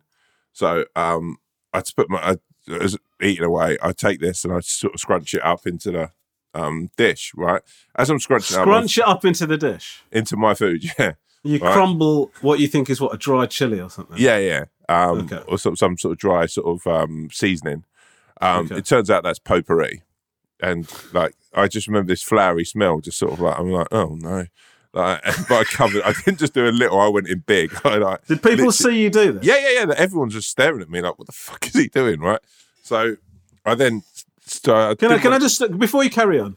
So um, I just put my I, as eating away. I take this and I sort of scrunch it up into the um, dish, right? As I'm scrunching it up Scrunch it up into the dish. into my food, <laughs> yeah, You Right. crumble what you think is what a dry chili or something. yeah, yeah, um, Okay. or some some sort of dry sort of um, seasoning. Um, Okay. It turns out that's potpourri, and like I just remember this flowery smell, just sort of like I'm like, oh no. Like, <laughs> but I covered. I didn't just do a little. I went in big. <laughs> I like, Did people see you do this? Yeah, yeah, yeah. Everyone's just staring at me like, what the fuck is he doing, right? So I then. So I Can I, can I just before you carry on?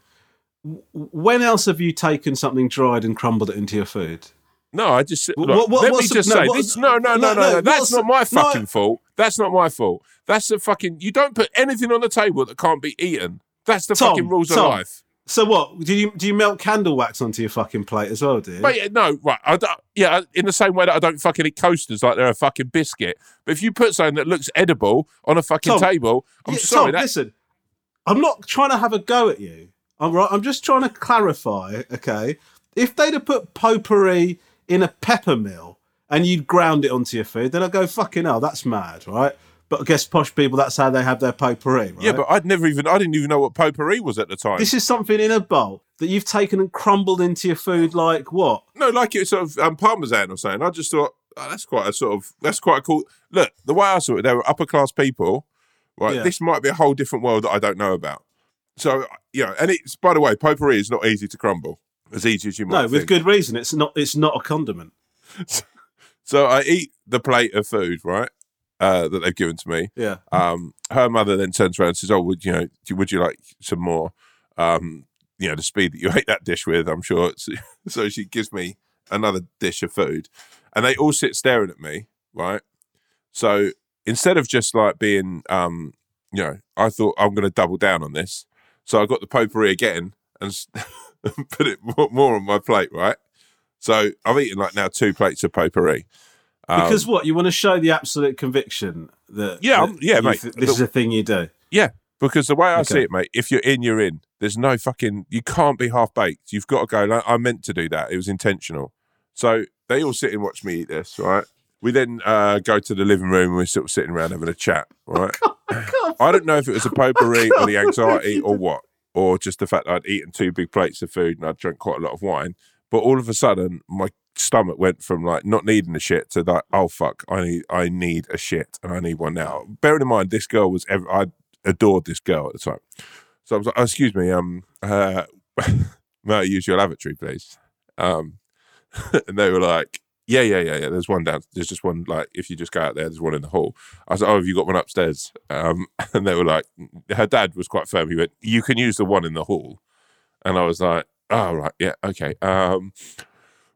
When else have you taken something dried and crumbled it into your food? No, I just What- look, what- let me just no, say what- this. No, no, no, no, no, no, no. That's not my no. fucking fault. That's not my fault. That's the fucking. You don't put anything on the table that can't be eaten. That's the Tom, fucking rules Tom. of life. So what? Do you do you melt candle wax onto your fucking plate as well, do you? But yeah, no, right. I don't, yeah, in the same way that I don't fucking eat coasters like they're a fucking biscuit. But if you put something that looks edible on a fucking Tom, table, I'm Yeah, sorry. Tom, that, listen. I'm not trying to have a go at you. I'm right. I'm just trying to clarify. Okay, if they'd have put potpourri in a pepper mill and you'd ground it onto your food, then I'd go fucking hell, that's mad, right? But I guess posh people, that's how they have their potpourri, right? Yeah, but I'd never even, I didn't even know what potpourri was at the time. this is something in a bowl that you've taken and crumbled into your food like what? no, like it's sort of um, parmesan or something. I just thought, oh, that's quite a sort of, that's quite a cool. Look, the way I saw it, they were upper class people, right? Yeah. This might be a whole different world that I don't know about. So, you know, and it's, by the way, potpourri is not easy to crumble, as easy as you might No, with think. good reason. It's not. It's not a condiment. <laughs> So I eat the plate of food, right? Uh, that they've given to me. Yeah. Um, her mother then turns around and says, "Oh, would you know? Would you like some more? Um, you know, the speed that you <laughs> ate that dish with, I'm sure." <laughs> So she gives me another dish of food, and they all sit staring at me, right? So instead of just like being, um, you know, I thought I'm going to double down on this, so I got the potpourri again <laughs> and put it more, more on my plate, right? So I've eaten like now two plates of potpourri. Um, Because what you want to show the absolute conviction that Yeah, that yeah, mate. th- this is a thing you do. Yeah, because the way I see it, mate, if you're in, you're in. There's no fucking. You can't be half baked. You've got to go. Like, I meant to do that. It was intentional. So they all sit and watch me eat this. Right. We then uh, go to the living room and we're sort of sitting around having a chat. Right. <laughs> I don't know if it was a potpourri or the <laughs> anxiety or what, or just the fact that I'd eaten two big plates of food and I'd drunk quite a lot of wine. But all of a sudden, my stomach went from like not needing a shit to like, oh fuck, I need I need a shit and I need one now. Bearing in mind, this girl was ever I adored this girl at the time. So I was like, oh, excuse me, um, uh, <laughs> may I use your lavatory, please? Um, <laughs> and they were like, yeah, yeah, yeah, yeah. There's one down. There's just one. Like, if you just go out there, there's one in the hall. I was like, oh, have you got one upstairs? Um, <laughs> and they were like, her dad was quite firm. He went, you can use the one in the hall. And I was like, oh, right, yeah, okay. Um,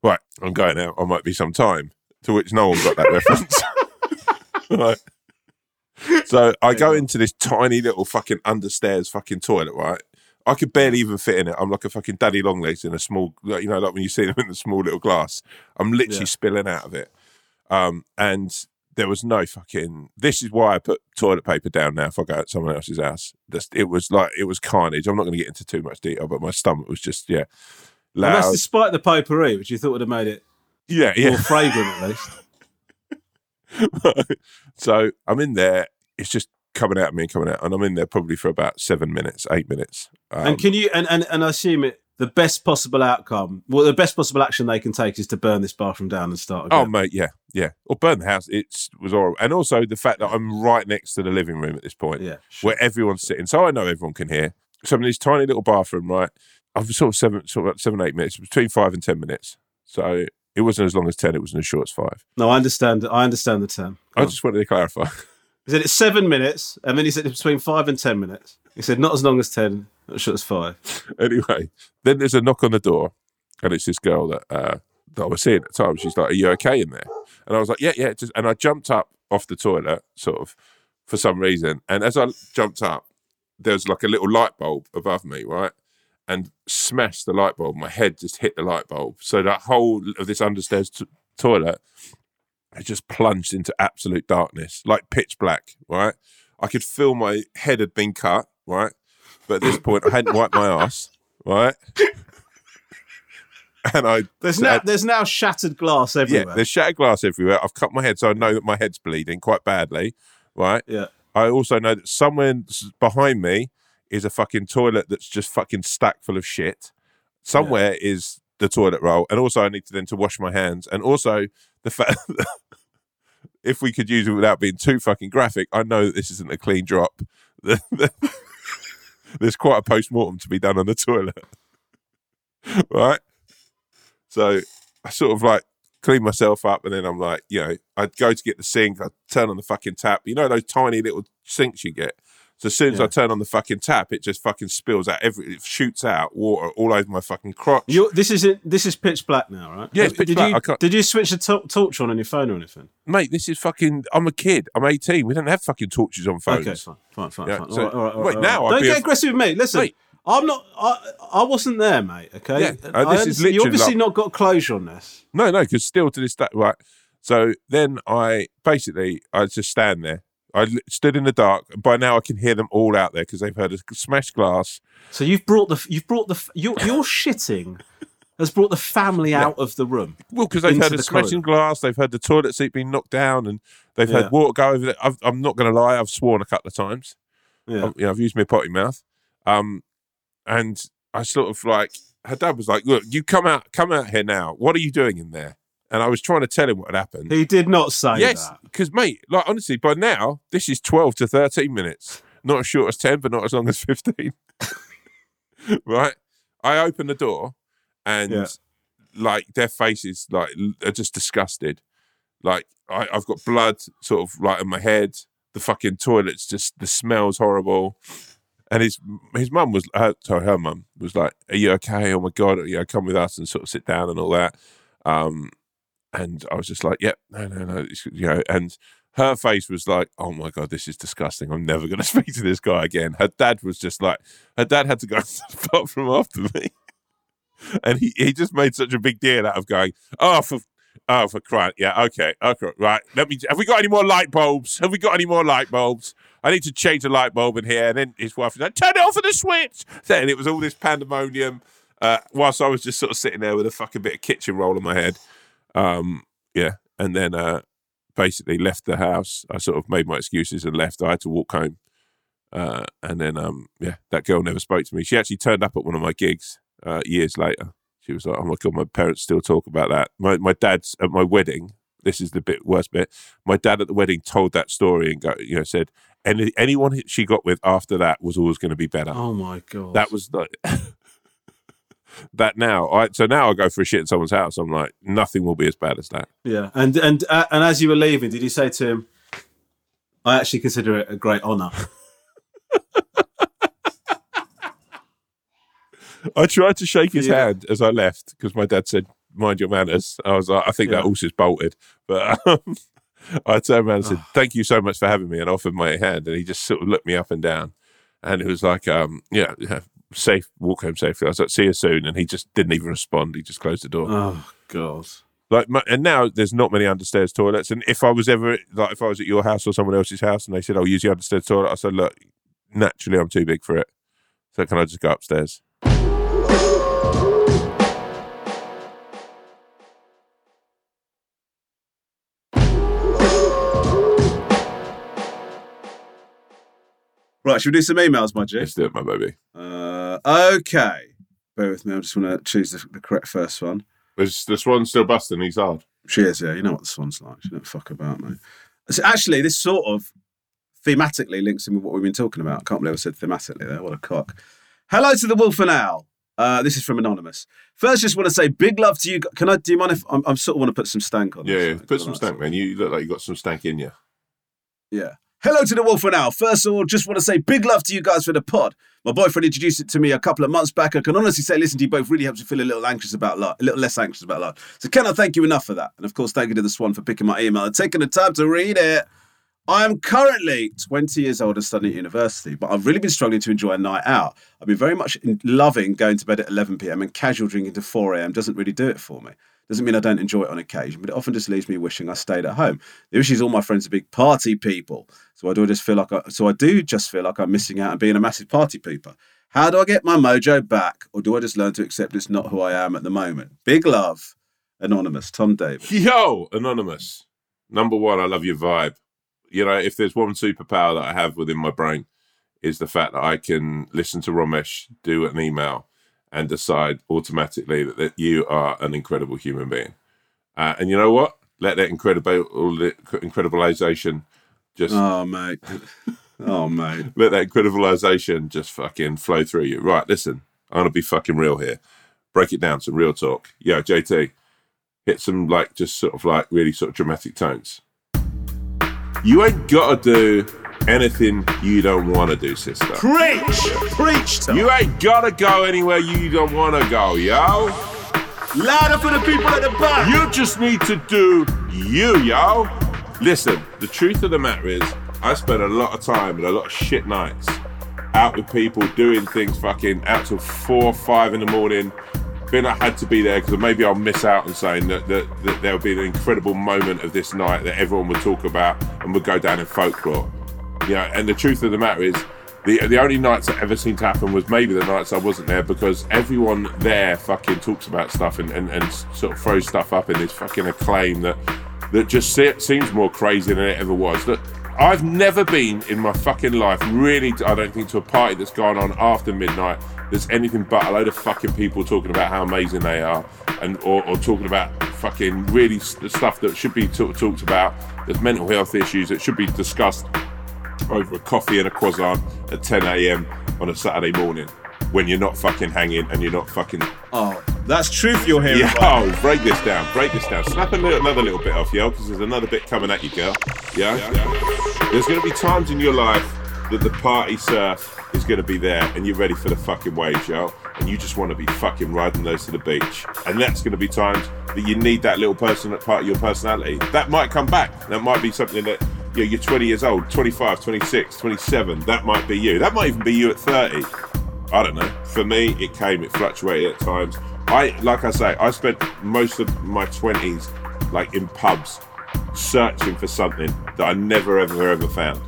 right, I'm going out. I might be some time. To which no one got that reference. <laughs> right. So I go into this tiny little fucking understairs fucking toilet, right? I could barely even fit in it. I'm like a fucking daddy long legs in a small, you know, like when you see them in a small little glass. I'm literally Yeah. spilling out of it. Um, and there was no fucking. This is why I put toilet paper down now if I go at someone else's house. Just, it was like it was carnage. I'm not going to get into too much detail, but my stomach was just yeah, And that's despite the potpourri, which you thought would have made it Yeah, more fragrant at least. <laughs> so I'm in there. It's just coming out of me and coming out, and I'm in there probably for about seven minutes, eight minutes. Um, and can you and, and and I assume it the best possible outcome, well, the best possible action they can take is to burn this bathroom down and start Oh mate, yeah, yeah. Or burn the house. It was horrible, and also the fact that I'm right next to the living room at this point, yeah, sure. where everyone's sitting, so I know everyone can hear. So I'm in this tiny little bathroom, right? I've sort of seven, sort of seven, eight minutes, between five and ten minutes. So it wasn't as long as ten; it wasn't as short as five. No, I understand. I understand the term. I just wanted to clarify. <laughs> He said it's seven minutes, and then he said it's between five and ten minutes. He said not as long as ten, not as short as five. <laughs> anyway, then there's a knock on the door, and it's this girl that uh, that I was seeing at the time. She's like, "Are you okay in there?" And I was like, "Yeah, yeah." Just, and I jumped up off the toilet, sort of, for some reason. And as I jumped up, there was like a little light bulb above me, right? And smashed the light bulb. My head just hit the light bulb. So that whole of this understairs t- toilet had just plunged into absolute darkness, like pitch black, right? I could feel my head had been cut, right? But at this point, I hadn't wiped my ass, right? <laughs> And I There's now there's now shattered glass everywhere. yeah, there's shattered glass everywhere. I've cut my head, so I know that my head's bleeding quite badly, right? Yeah. I also know that somewhere behind me is a fucking toilet that's just fucking stacked full of shit. Somewhere is the toilet roll, and also I need to then to wash my hands, and also the fact that <laughs> if we could use it without being too fucking graphic, I know that this isn't a clean drop. <laughs> There's quite a post mortem to be done on the toilet, <laughs> right? So I sort of like clean myself up, and then I'm like, you know, I'd go to get the sink, I'd turn on the fucking tap. You know those tiny little sinks you get. So as soon as I turn on the fucking tap, it just fucking spills out. Every it shoots out water all over my fucking crotch. You're, this is it. This is pitch black now, right? Yeah, did black. You, Did you switch the to- torch on on your phone or anything? Mate, this is fucking. I'm a kid. I'm 18. We don't have fucking torches on phones. Okay, fine, fine, fine. Yeah, fine. so- all right, all right, all wait, right, now right. be don't get a- aggressive with me. Listen, Mate. I'm not. I, I wasn't there, mate. Okay, Yeah, uh, I this is understand- you obviously like- not got closure on this. No, no, because still to this day, right. So then I basically I just stand there I stood in the dark. By now, I can hear them all out there because they've heard a smashed glass. So you've brought the you've brought the your your shitting has brought the family out of the room. Well, because they've heard a the smashing glass, they've heard the toilet seat being knocked down, and they've Yeah. heard water go over there. I've, I'm not going to lie, I've sworn a couple of times. Yeah. I've, you know, I've used my potty mouth. Um, and I sort of like, her dad was like, "Look, you come out, come out here now. What are you doing in there?" And I was trying to tell him what had happened. He did not say yes, that. because mate, like honestly, by now this is twelve to thirteen minutes. Not as short as ten, but not as long as fifteen. <laughs> right? I open the door, and Yeah. like their faces, like are just disgusted. Like I, I've got blood, sort of like on my head. The fucking toilet's just the smell's horrible. And his his mum was, her, sorry, her mum was like, "Are you okay? Oh my god, you know, come with us and sort of sit down and all that." Um, and I was just like, "Yep, no, no, no," you know. And her face was like, "Oh my god, this is disgusting. I'm never going <laughs> to speak to this guy again." Her dad was just like, her dad had to go <laughs> to from after me, <laughs> and he he just made such a big deal out of going, "Oh, for oh for crying, yeah, okay, okay, right. Let me. Have we got any more light bulbs? Have we got any more light bulbs?" I need to change a light bulb in here. And then his wife was like, turn it off of the switch. And it was all this pandemonium. Uh, whilst I was just sort of sitting there with a fucking bit of kitchen roll on my head. Um, yeah. And then uh, basically left the house. I sort of made my excuses and left. I had to walk home. Uh, and then, um, yeah, that girl never spoke to me. She actually turned up at one of my gigs uh, years later. She was like, oh my God, my parents still talk about that. My, my dad's at my wedding. This is the bit worst bit. My dad at the wedding told that story and go, you know, said, any, anyone she got with after that was always going to be better. Oh my god. That was like <laughs> that now. I so now I go for a shit in someone's house. I'm like, nothing will be as bad as that. yeah. And and uh, and as you were leaving, did you say to him, "I actually consider it a great honour"? I tried to shake his Yeah. hand as I left because my dad said, "Mind your manners." I was like, "I think Yeah. that horse is bolted," but um, <laughs> I turned around and said, "Thank you so much for having me," and offered my hand, and he just sort of looked me up and down, and it was like, um, "Yeah, yeah, safe, walk home safely." I was like, "See you soon," and he just didn't even respond. He just closed the door. Oh god. Like, my, and now there's not many understairs toilets. And if I was ever like, if I was at your house or someone else's house, and they said, "I'll use the understairs toilet," I said, "Look, naturally, I'm too big for it. So can I just go upstairs?" Right, should we do some emails, my G? Let's do it, my baby. Uh, okay. Bear with me. I just want to choose the, the correct first one. There's the swan's still busting. He's hard. She is, yeah. You know what the swan's like. She don't fuck about, mate. So actually, this sort of thematically links in with what we've been talking about. I can't believe I said thematically there. What a cock. Hello to the Wolf and Owl. Uh, this is from Anonymous. First, just want to say big love to you. Can I, do you mind if I'm, I'm sort of want to put some stank on Yeah, this, yeah. Put some stank, man. You look like you got some stank in you. Yeah. Hello to the Wolf for now. First of all, just want to say big love to you guys for the pod. My boyfriend introduced it to me a couple of months back. I can honestly say listening to you both really helps me feel a little anxious about life, a little less anxious about life. So cannot thank you enough for that. And of course, thank you to the Swan for picking my email and taking the time to read it. I am currently 20 years old and studying at university, but I've really been struggling to enjoy a night out. I've been very much loving going to bed at 11 p.m. and casual drinking to 4 a.m. doesn't really do it for me. Doesn't mean I don't enjoy it on occasion, but it often just leaves me wishing I stayed at home. The issue is all my friends are big party people, so I do just feel like I, so I do just feel like I'm missing out and being a massive party pooper. How do I get my mojo back, or do I just learn to accept it's not who I am at the moment? Big love, anonymous Tom Davis. Yo, anonymous. Number one, I love your vibe. You know, if there's one superpower that I have within my brain, is the fact that I can listen to Romesh do an email and decide automatically that, that you are an incredible human being. Uh, and you know what? Let that incredible incredibilization just Oh mate, oh mate. <laughs> let that incredibilization just fucking flow through you. Right, listen, I'm gonna be fucking real here. Break it down, some real talk. Yo, JT, hit some like just sort of like really sort of dramatic tones. You ain't gotta do anything you don't wanna do, sister. Preach, preach. You ain't gotta go anywhere you don't wanna go, yo. Louder for the people at the back. You just need to do you, yo. Listen, the truth of the matter is, I spent a lot of time and a lot of shit nights out with people doing things fucking out till four or five in the morning. Then I had to be there because maybe I'll miss out on saying that, that, that there'll be an incredible moment of this night that everyone would talk about and would go down in folklore. You know, and the truth of the matter is, the the only nights that ever seemed to happen was maybe the nights I wasn't there because everyone there fucking talks about stuff and, and, and sort of throws stuff up in this fucking acclaim that that just se- seems more crazy than it ever was. That I've never been in my fucking life really. I don't think to a party that's gone on after midnight. There's anything but a load of fucking people talking about how amazing they are, and or, or talking about fucking really the stuff that should be talk, talked about. There's mental health issues that should be discussed over a coffee and a croissant at 10 a.m. on a Saturday morning when you're not fucking hanging and you're not fucking. Oh, that's truth you're hearing. Yeah, oh, break this down, break this down. Snap little, another little bit off, yo, because there's another bit coming at you, girl. Yeah? There's going to be times in your life that the party surf is going to be there and you're ready for the fucking waves, yo. And you just want to be fucking riding those to the beach. And that's going to be times that you need that little person that part of your personality. That might come back. That might be something that you know, you're 20 years old, 25, 26, 27. That might be you. That might even be you at 30. I don't know. For me, it came, it fluctuated at times. I, like I say, I spent most of my 20s like in pubs searching for something that I never, ever, ever found.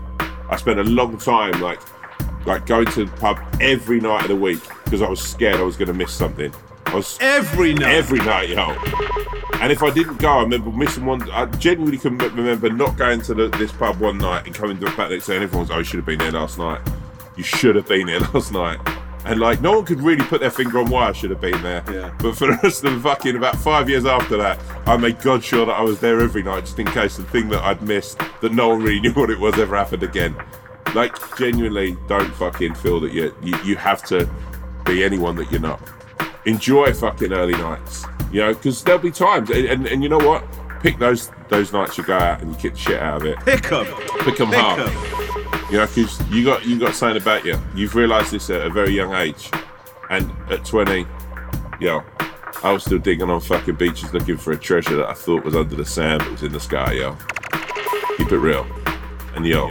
I spent a long time like, like going to the pub every night of the week because I was scared I was going to miss something. I was Every night. every night, yo. And if I didn't go, I remember missing one. I genuinely can remember not going to the, this pub one night and coming back next day, and saying, everyone's, "Oh, you should have been there last night. You should have been there <laughs> last night." And like, no one could really put their finger on why I should have been there. Yeah. But for the rest of the fucking about five years after that, I made God sure that I was there every night, just in case the thing that I'd missed, that no one really <laughs> knew what it was, ever happened again. Like, genuinely, don't fucking feel that you you, you have to be anyone that you're not enjoy fucking early nights. You know, because there'll be times, and, and, and you know what? Pick those those nights you go out and you kick the shit out of it. Pick 'em. Pick them hard. 'em. You know, because you got you got something about you. You've realised this at a very young age, and at 20, yo, I was still digging on fucking beaches looking for a treasure that I thought was under the sand, but was in the sky, yo. Keep it real, and yo,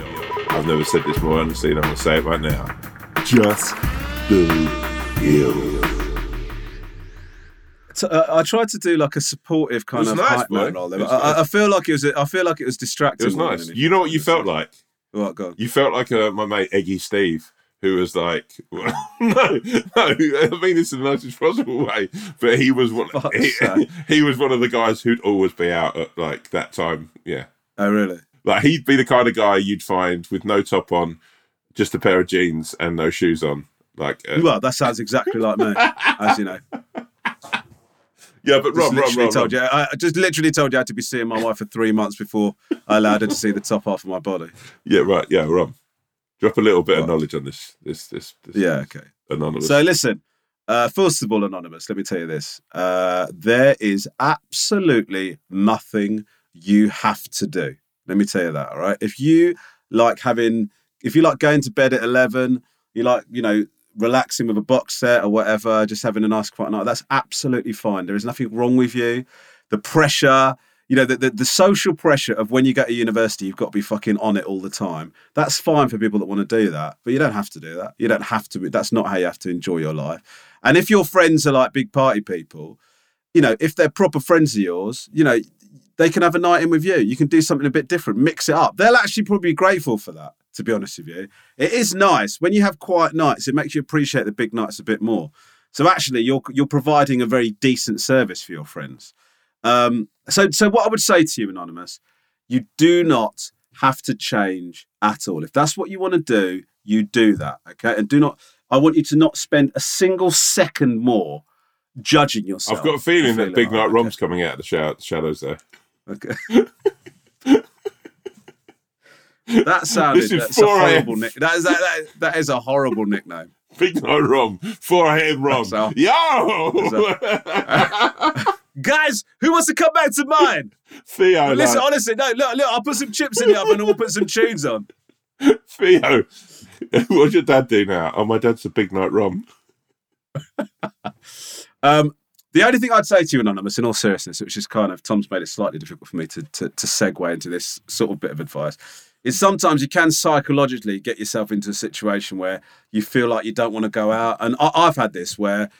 I've never said this more honestly, and I'm gonna say it right now. Just do you. T- uh, I tried to do like a supportive kind of nice, hype man bro. role there, It but was I, I feel like it was. I feel like it was distracting. It was nice. You know what you felt like? What? Go on. You felt like uh, my mate Eggy Steve, who was like, <laughs> no, no, I mean this in the nicest possible way, but he was one. He, <laughs> he was one of the guys who'd always be out at like that time. Yeah, Oh, really? like he'd be the kind of guy you'd find with no top on, just a pair of jeans and no shoes on. Like, uh, Well, that sounds exactly like me, as you know. <laughs> yeah, but Rom, Rom, Rom, told Rom. you. I just literally told you I had to be seeing my wife for three months before I allowed her to see the top half of my body. yeah, right, yeah, Rom. Drop a little bit of knowledge on this, this, this, this Yeah. Okay. anonymous. So listen, uh, first of all, anonymous. Let me tell you this: uh, there is absolutely nothing you have to do. Let me tell you that. All right. If you like having, if you like going to bed at eleven, you like, you know, relaxing with a box set or whatever, just having a nice quiet night. That's absolutely fine. There is nothing wrong with you. The pressure. You know, the, the, the social pressure of when you go to university, you've got to be fucking on it all the time. That's fine for people that want to do that, but you don't have to do that. You don't have to. be That's not how you have to enjoy your life. And if your friends are like big party people, you know, if they're proper friends of yours, you know, they can have a night in with you. You can do something a bit different, mix it up. They'll actually probably be grateful for that, to be honest with you. It is nice. When you have quiet nights, it makes you appreciate the big nights a bit more. So actually you're you're providing a very decent service for your friends. Um, so so what I would say to you, Anonymous, you do not have to change at all. If that's what you want to do, you do that. Okay. And do not I want you to not spend a single second more judging yourself. I've got a feeling that Big Night that, Rom's coming out of the shadows there. Okay. <laughs> that sounded This is that's a 4 a.m. horrible nick. That is that, that, that is a horrible nickname. Big Night Rom, 4 a.m. Rom. That's. Yo! <laughs> Guys, who wants to come back to mine? Theo, Listen, like, honestly, no, look, look, I'll put some chips in the oven and we'll put some tunes on. Theo, <laughs> what's your dad do now? Oh, my dad's a Big Night <laughs> Rom. Um, the only thing I'd say to you, Anonymous, in all seriousness, which is kind of Tom's made it slightly difficult for me to, to, to segue into this sort of bit of advice, is sometimes you can psychologically get yourself into a situation where you feel like you don't want to go out. And I, I've had this where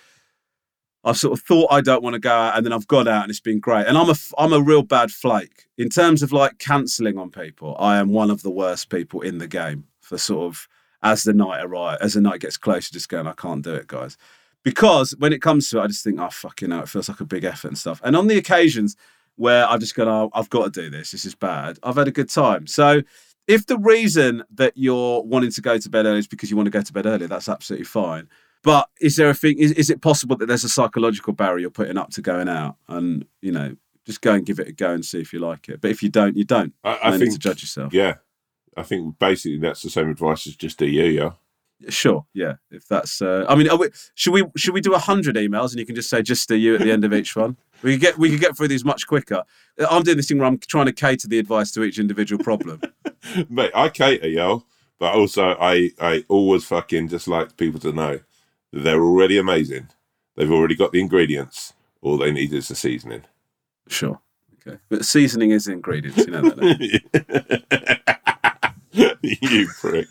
I've sort of thought I don't want to go out, and then I've gone out and it's been great. And I'm a I'm a real bad flake in terms of like cancelling on people. I am one of the worst people in the game for for sort of as the night arrives, as the night gets closer, just going, I can't do it, guys. Because when it comes to it, I just think, oh fucking hell, it feels like a big effort and stuff. And on the occasions where I've just gone, oh, I've got to do this, this is bad, I've had a good time. So if the reason that you're wanting to go to bed early is because you want to go to bed early, that's absolutely fine. But is there a thing? Is, is it possible that there's a psychological barrier you're putting up to going out, and you know, just go and give it a go and see if you like it. But if you don't, you don't. I, I think to judge yourself. Yeah, I think basically that's the same advice as just do you. Yeah. Sure, yeah. If that's, uh, I mean, are we, should we should we do a hundred emails and you can just say just to you at the end of each one? We could get we could get through these much quicker. I'm doing this thing where I'm trying to cater the advice to each individual problem. <laughs> Mate, I cater, yo, but also I I always fucking just like people to know that they're already amazing. They've already got the ingredients. All they need is the seasoning. Sure. Okay. But seasoning is the ingredients, you know that. <laughs> <laughs> you? prick.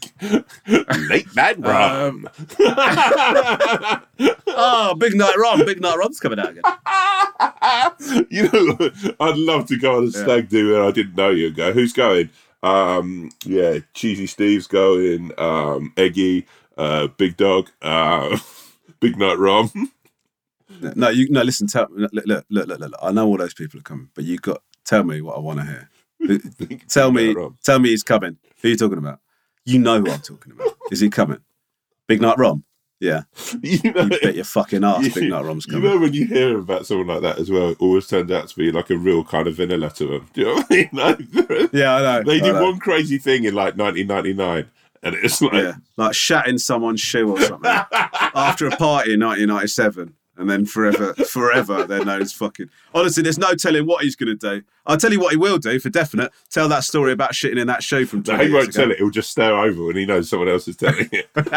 Late night Rom. oh, <laughs> Big Night Rom. Big Night Rom's coming out again. <laughs> you know, I'd love to go on a stag do and I didn't know you. Go, who's going? Um, yeah, Cheesy Steve's going. Um, Eggy, uh, Big Dog, uh, Big Night Rom. No, you no. Listen, tell look, look, look, look, look, look. I know all those people are coming, but you got tell me what I want to hear. <laughs> Tell me, tell me he's coming. Who are you talking about? You know who I'm talking about. Is he coming? Big Night Rom. Yeah, <laughs> You know, you bet your fucking ass. you- Big Night Rom's coming. You know when you hear about someone like that as well, it always turns out to be like a real kind of vanilla to them. <laughs> Do you know what I mean? Like, yeah, I know. they did know. one crazy thing in like 1999, and it's like, Yeah, like shatting someone's shoe or something after a party in 1997, and then forever, <laughs> forever they're known as fucking. Honestly, there's no telling what he's going to do. I'll tell you what he will do for definite. Tell that story about shitting in that shoe from. no, he won't ago. tell it. He'll just stare over when he knows someone else is telling it. <laughs>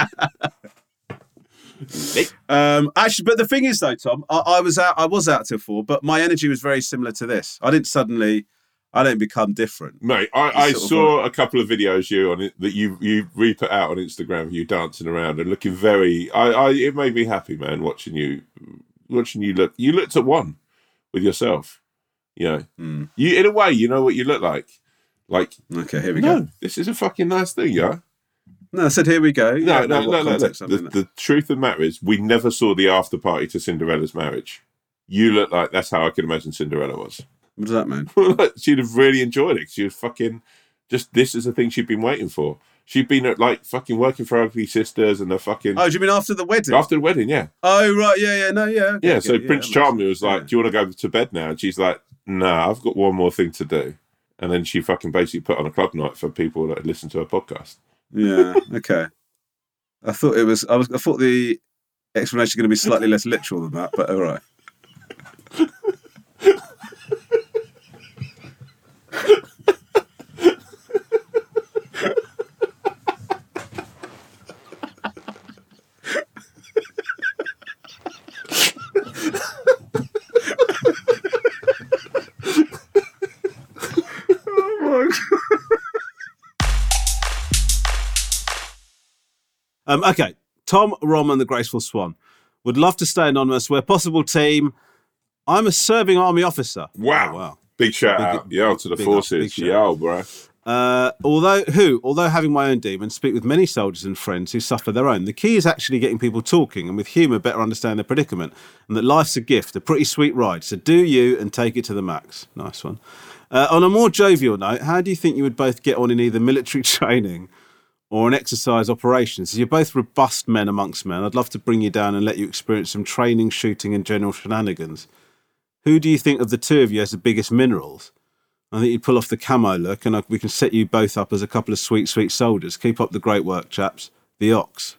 Um, actually, but the thing is, though, Tom, I, I was out. I was out till four, but my energy was very similar to this. I didn't suddenly. I didn't become different. Mate, I, I sort of saw a couple of videos you on it that you you re-put out on Instagram. of You dancing around and looking very. I, I it made me happy, man. Watching you, watching you look. You looked at one with yourself. You know, Mm. you in a way, you know what you look like. Like, Okay, here we no, go. this is a fucking nice thing, yeah. No, I said here we go. No, Yeah, no, no, no. no. context I'm The, the truth of the matter is, we never saw the after party to Cinderella's marriage. You look like that's how I can imagine Cinderella was. What does that mean? <laughs> she'd have really enjoyed it. She was fucking just this is the thing she'd been waiting for. She'd been at like fucking working for Ugly Sisters and the fucking Oh, do you mean after the wedding? after the wedding, yeah, Oh, right, yeah, yeah, no, yeah. okay, yeah. okay, So Prince that Charming was like, "Do you want to go to bed now?" And she's like, "Nah, I've got one more thing to do." And then she fucking basically put on a club night for people that had listened to her podcast. yeah, yeah, okay. I thought it was. I was. I thought the explanation was going to be slightly less literal than that, but all right. <laughs> Um, okay, Tom, Rom, and the Graceful Swan would love to stay anonymous. Where possible, team. I'm a serving army officer. Wow. Oh, wow. Big shout Big- out, yo, to the big forces, shout yo, bro. Uh, although who, although having my own demons, speak with many soldiers and friends who suffer their own. The key is actually getting people talking and with humour better understand their predicament, and that life's a gift, a pretty sweet ride. So do you and take it to the max. Nice one. Uh, on a more jovial note, how do you think you would both get on in either military <laughs> training or an exercise operations? As you're both robust men amongst men, I'd love to bring you down and let you experience some training, shooting, and general shenanigans. Who do you think of the two of you has the biggest minerals? I think you'd pull off the camo look, and we can set you both up as a couple of sweet, sweet soldiers. Keep up the great work, chaps. The Ox.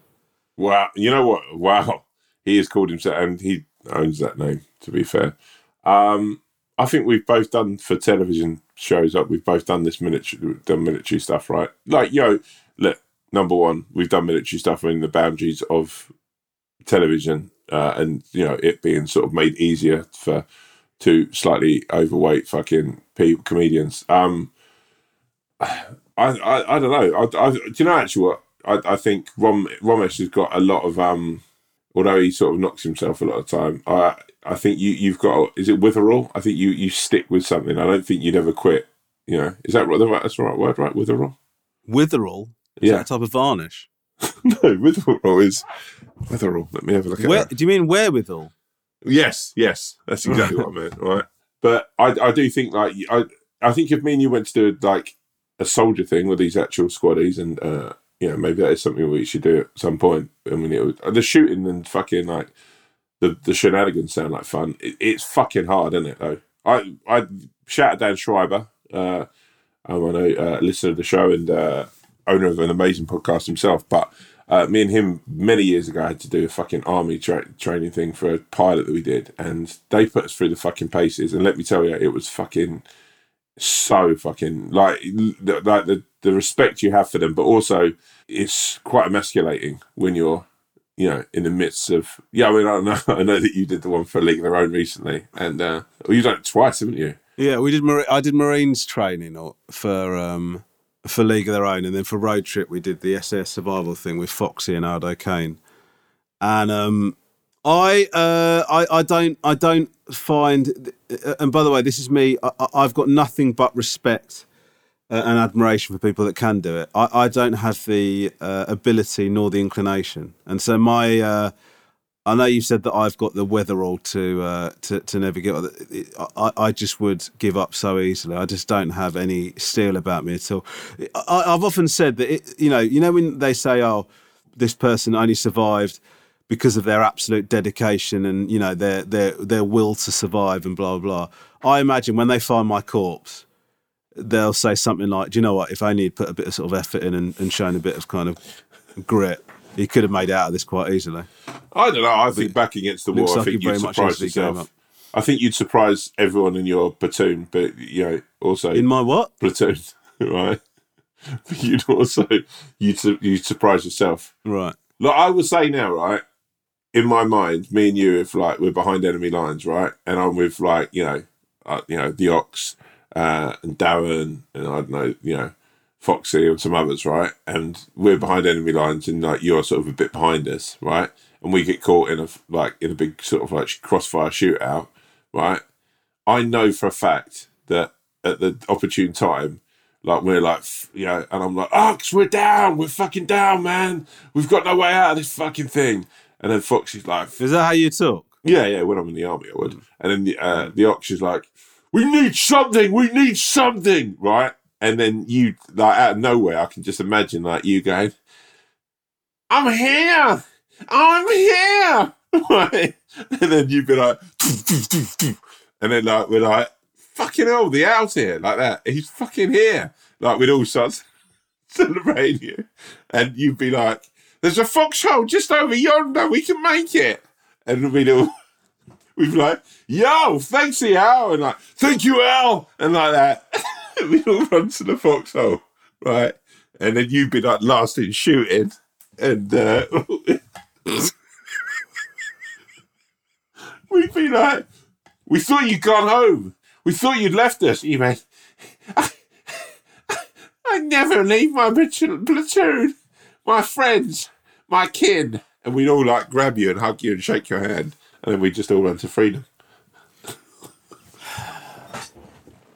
Wow, you know what? Wow, he has called himself, and he owns that name. To be fair, um, I think we've both done for television shows. Like we've both done this military, done military stuff, right? Like, yo, look, number one, we've done military stuff within the boundaries of television, uh, and you know, it being sort of made easier for two slightly overweight fucking pe- comedians. Um, I, I, I don't know. I, I, do you know actually what? I, I think Rom Romesh has got a lot of um. Although he sort of knocks himself a lot of time, I I think you you've got is it witherall? I think you you stick with something. I don't think you'd ever quit. You know, is that right- That's the right word, right? Witherall. Witherall. Is Yeah. that a type of varnish? <laughs> no, witherall is witherall. Let me have a look at Where, that. do you mean wherewithal? Yes, yes, that's exactly what I meant. Right, but I, I do think like I, I think if me and you went to do like a soldier thing with these actual squaddies, and uh, you know maybe that is something we should do at some point. I mean, it was, the shooting and fucking like the the shenanigans sound like fun. It, it's fucking hard, isn't it? Though I I shout out Dan Schreiber. Uh, um, I know uh, listener of the show and uh, owner of an amazing podcast himself, but. Uh, me and him many years ago had to do a fucking army tra- training thing for a pilot that we did, and they put us through the fucking paces. And let me tell you, it was fucking so fucking like like the the respect you have for them, but also it's quite emasculating when you're you know in the midst of yeah. I mean, I know. <laughs> I know that you did the one for League of Their Own recently, and uh, well, you've done it twice, haven't you? Yeah, we did. I did Marines training or- for um, for League of Their Own, and then for road trip we did the SAS survival thing with Foxy and Aldo Kane. And um, I, uh, I, I don't, I don't find. uh, And by the way, this is me. I, I've got nothing but respect uh, and admiration for people that can do it. I, I don't have the uh, ability nor the inclination, and so my. Uh, I know you said that I've got the weatherall to uh, to to never get. I, I just would give up so easily. I just don't have any steel about me at all. I, I've often said that it, you know, you know when they say, "Oh, this person only survived because of their absolute dedication and you know their their their will to survive and blah blah." I imagine when they find my corpse, they'll say something like, "Do you know what? If only he'd put a bit of sort of effort in and, and shown a bit of kind of grit, he could have made out of this quite easily." I don't know. I think back against the wall, war, I think you'd surprise into the game yourself. I think you'd surprise everyone in your platoon, but you know also In my what? platoon, <laughs> right? But you'd also you'd you'd surprise yourself. Right. Like I would say now, right? In my mind, me and you, if like we're behind enemy lines, right, and I'm with like you know, uh, you know the Ox uh, and Darren and I don't know, you know, Foxy and some others, right, and we're behind enemy lines, and like you're sort of a bit behind us, right, and we get caught in a like in a big sort of like crossfire shootout, right. I know for a fact that at the opportune time, like we're like, you know, and I'm like, Ox, we're down, we're fucking down, man. We've got no way out of this fucking thing. And then Foxy's like, Is that how you talk? yeah, yeah. When I'm in the army, I would. And then the uh, the Ox is like, we need something, we need something, right? And then you, like, out of nowhere, I can just imagine like you going, I'm here, I'm here? <laughs> And then you'd be like, <laughs> and then like we're like, fucking hell, the owl's here, like that. He's fucking here, like we'd all start <laughs> celebrating you, and you'd be like, there's a foxhole just over yonder, we can make it, and we'd all. We'd be like, yo, thanks the owl, and like, thank you, Al, and like that. <laughs> we'd all run to the foxhole, right? And then you'd be like last in shooting, and uh, <laughs> we'd be like, we thought you'd gone home. We thought you'd left us. You mean, I, I never leave my platoon, platoon, my friends, my kin. And we'd all like grab you and hug you and shake your hand. And then we'd just all run to freedom.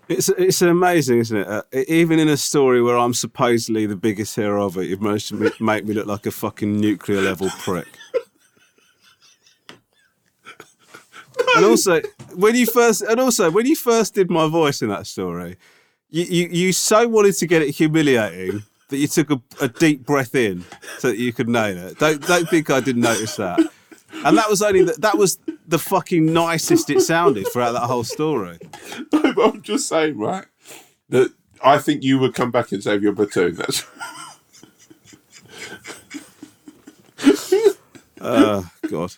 It's it's amazing, isn't it? Uh, even in a story where I'm supposedly the biggest hero of it, you've managed to ma- make me look like a fucking nuclear level prick. and also, when you first and also when you first did my voice in that story, you you, you so wanted to get it humiliating that you took a, a deep breath in so that you could nail it. Don't don't think I didn't notice that. And that was only the, that was the fucking nicest it sounded throughout that whole story. <laughs> But I'm just saying, right? That I think you would come back and save your platoon. That's Oh <laughs> God.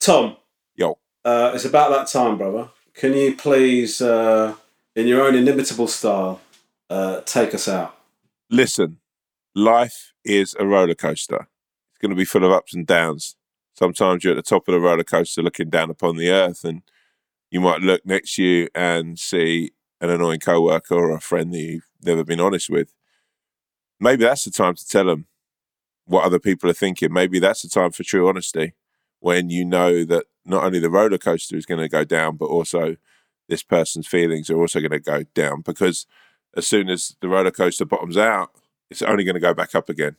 Tom, yo. uh, it's about that time, brother. Can you please, uh, in your own inimitable style, uh, take us out? Listen, life is a roller coaster. It's going to be full of ups and downs. Sometimes you're at the top of the roller coaster looking down upon the earth, and you might look next to you and see an annoying coworker or a friend that you've never been honest with. Maybe that's the time to tell them what other people are thinking. Maybe that's the time for true honesty when you know that not only the roller coaster is going to go down, but also this person's feelings are also going to go down because as soon as the roller coaster bottoms out, it's only going to go back up again.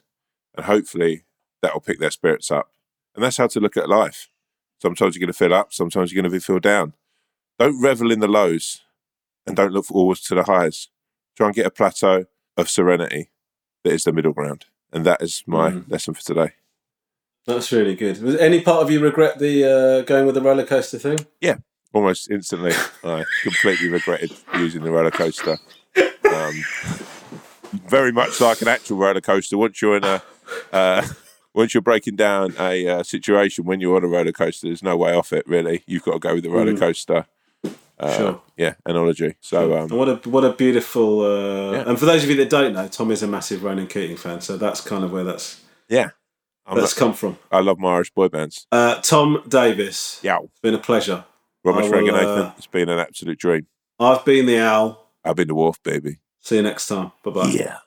And hopefully that will pick their spirits up. And that's how to look at life. Sometimes you're going to feel up, sometimes you're going to feel down. Don't revel in the lows and don't look forwards to the highs. Try and get a plateau of serenity that is the middle ground. And that is my Mm. lesson for today. That's really good. Was any part of you regret the uh, going with the roller coaster thing? Yeah, almost instantly, <laughs> I completely regretted using the roller coaster. Um, very much like an actual roller coaster. Once you're in a, uh, once you're breaking down a uh, situation when you're on a roller coaster, there's no way off it. Really, you've got to go with the roller Mm. coaster. Uh, Sure. Yeah, analogy. So um, what a what a beautiful. Uh, Yeah. And for those of you that don't know, Tom is a massive Ronan Keating fan, so that's kind of where that's yeah, I'm that's not- come from. I love my Irish boy bands. Uh, Tom Davis, Yeah, it's been a pleasure. Robert I uh, It's been an absolute dream. I've been the owl. I've been the wolf, baby. See you next time. Bye bye. Yeah.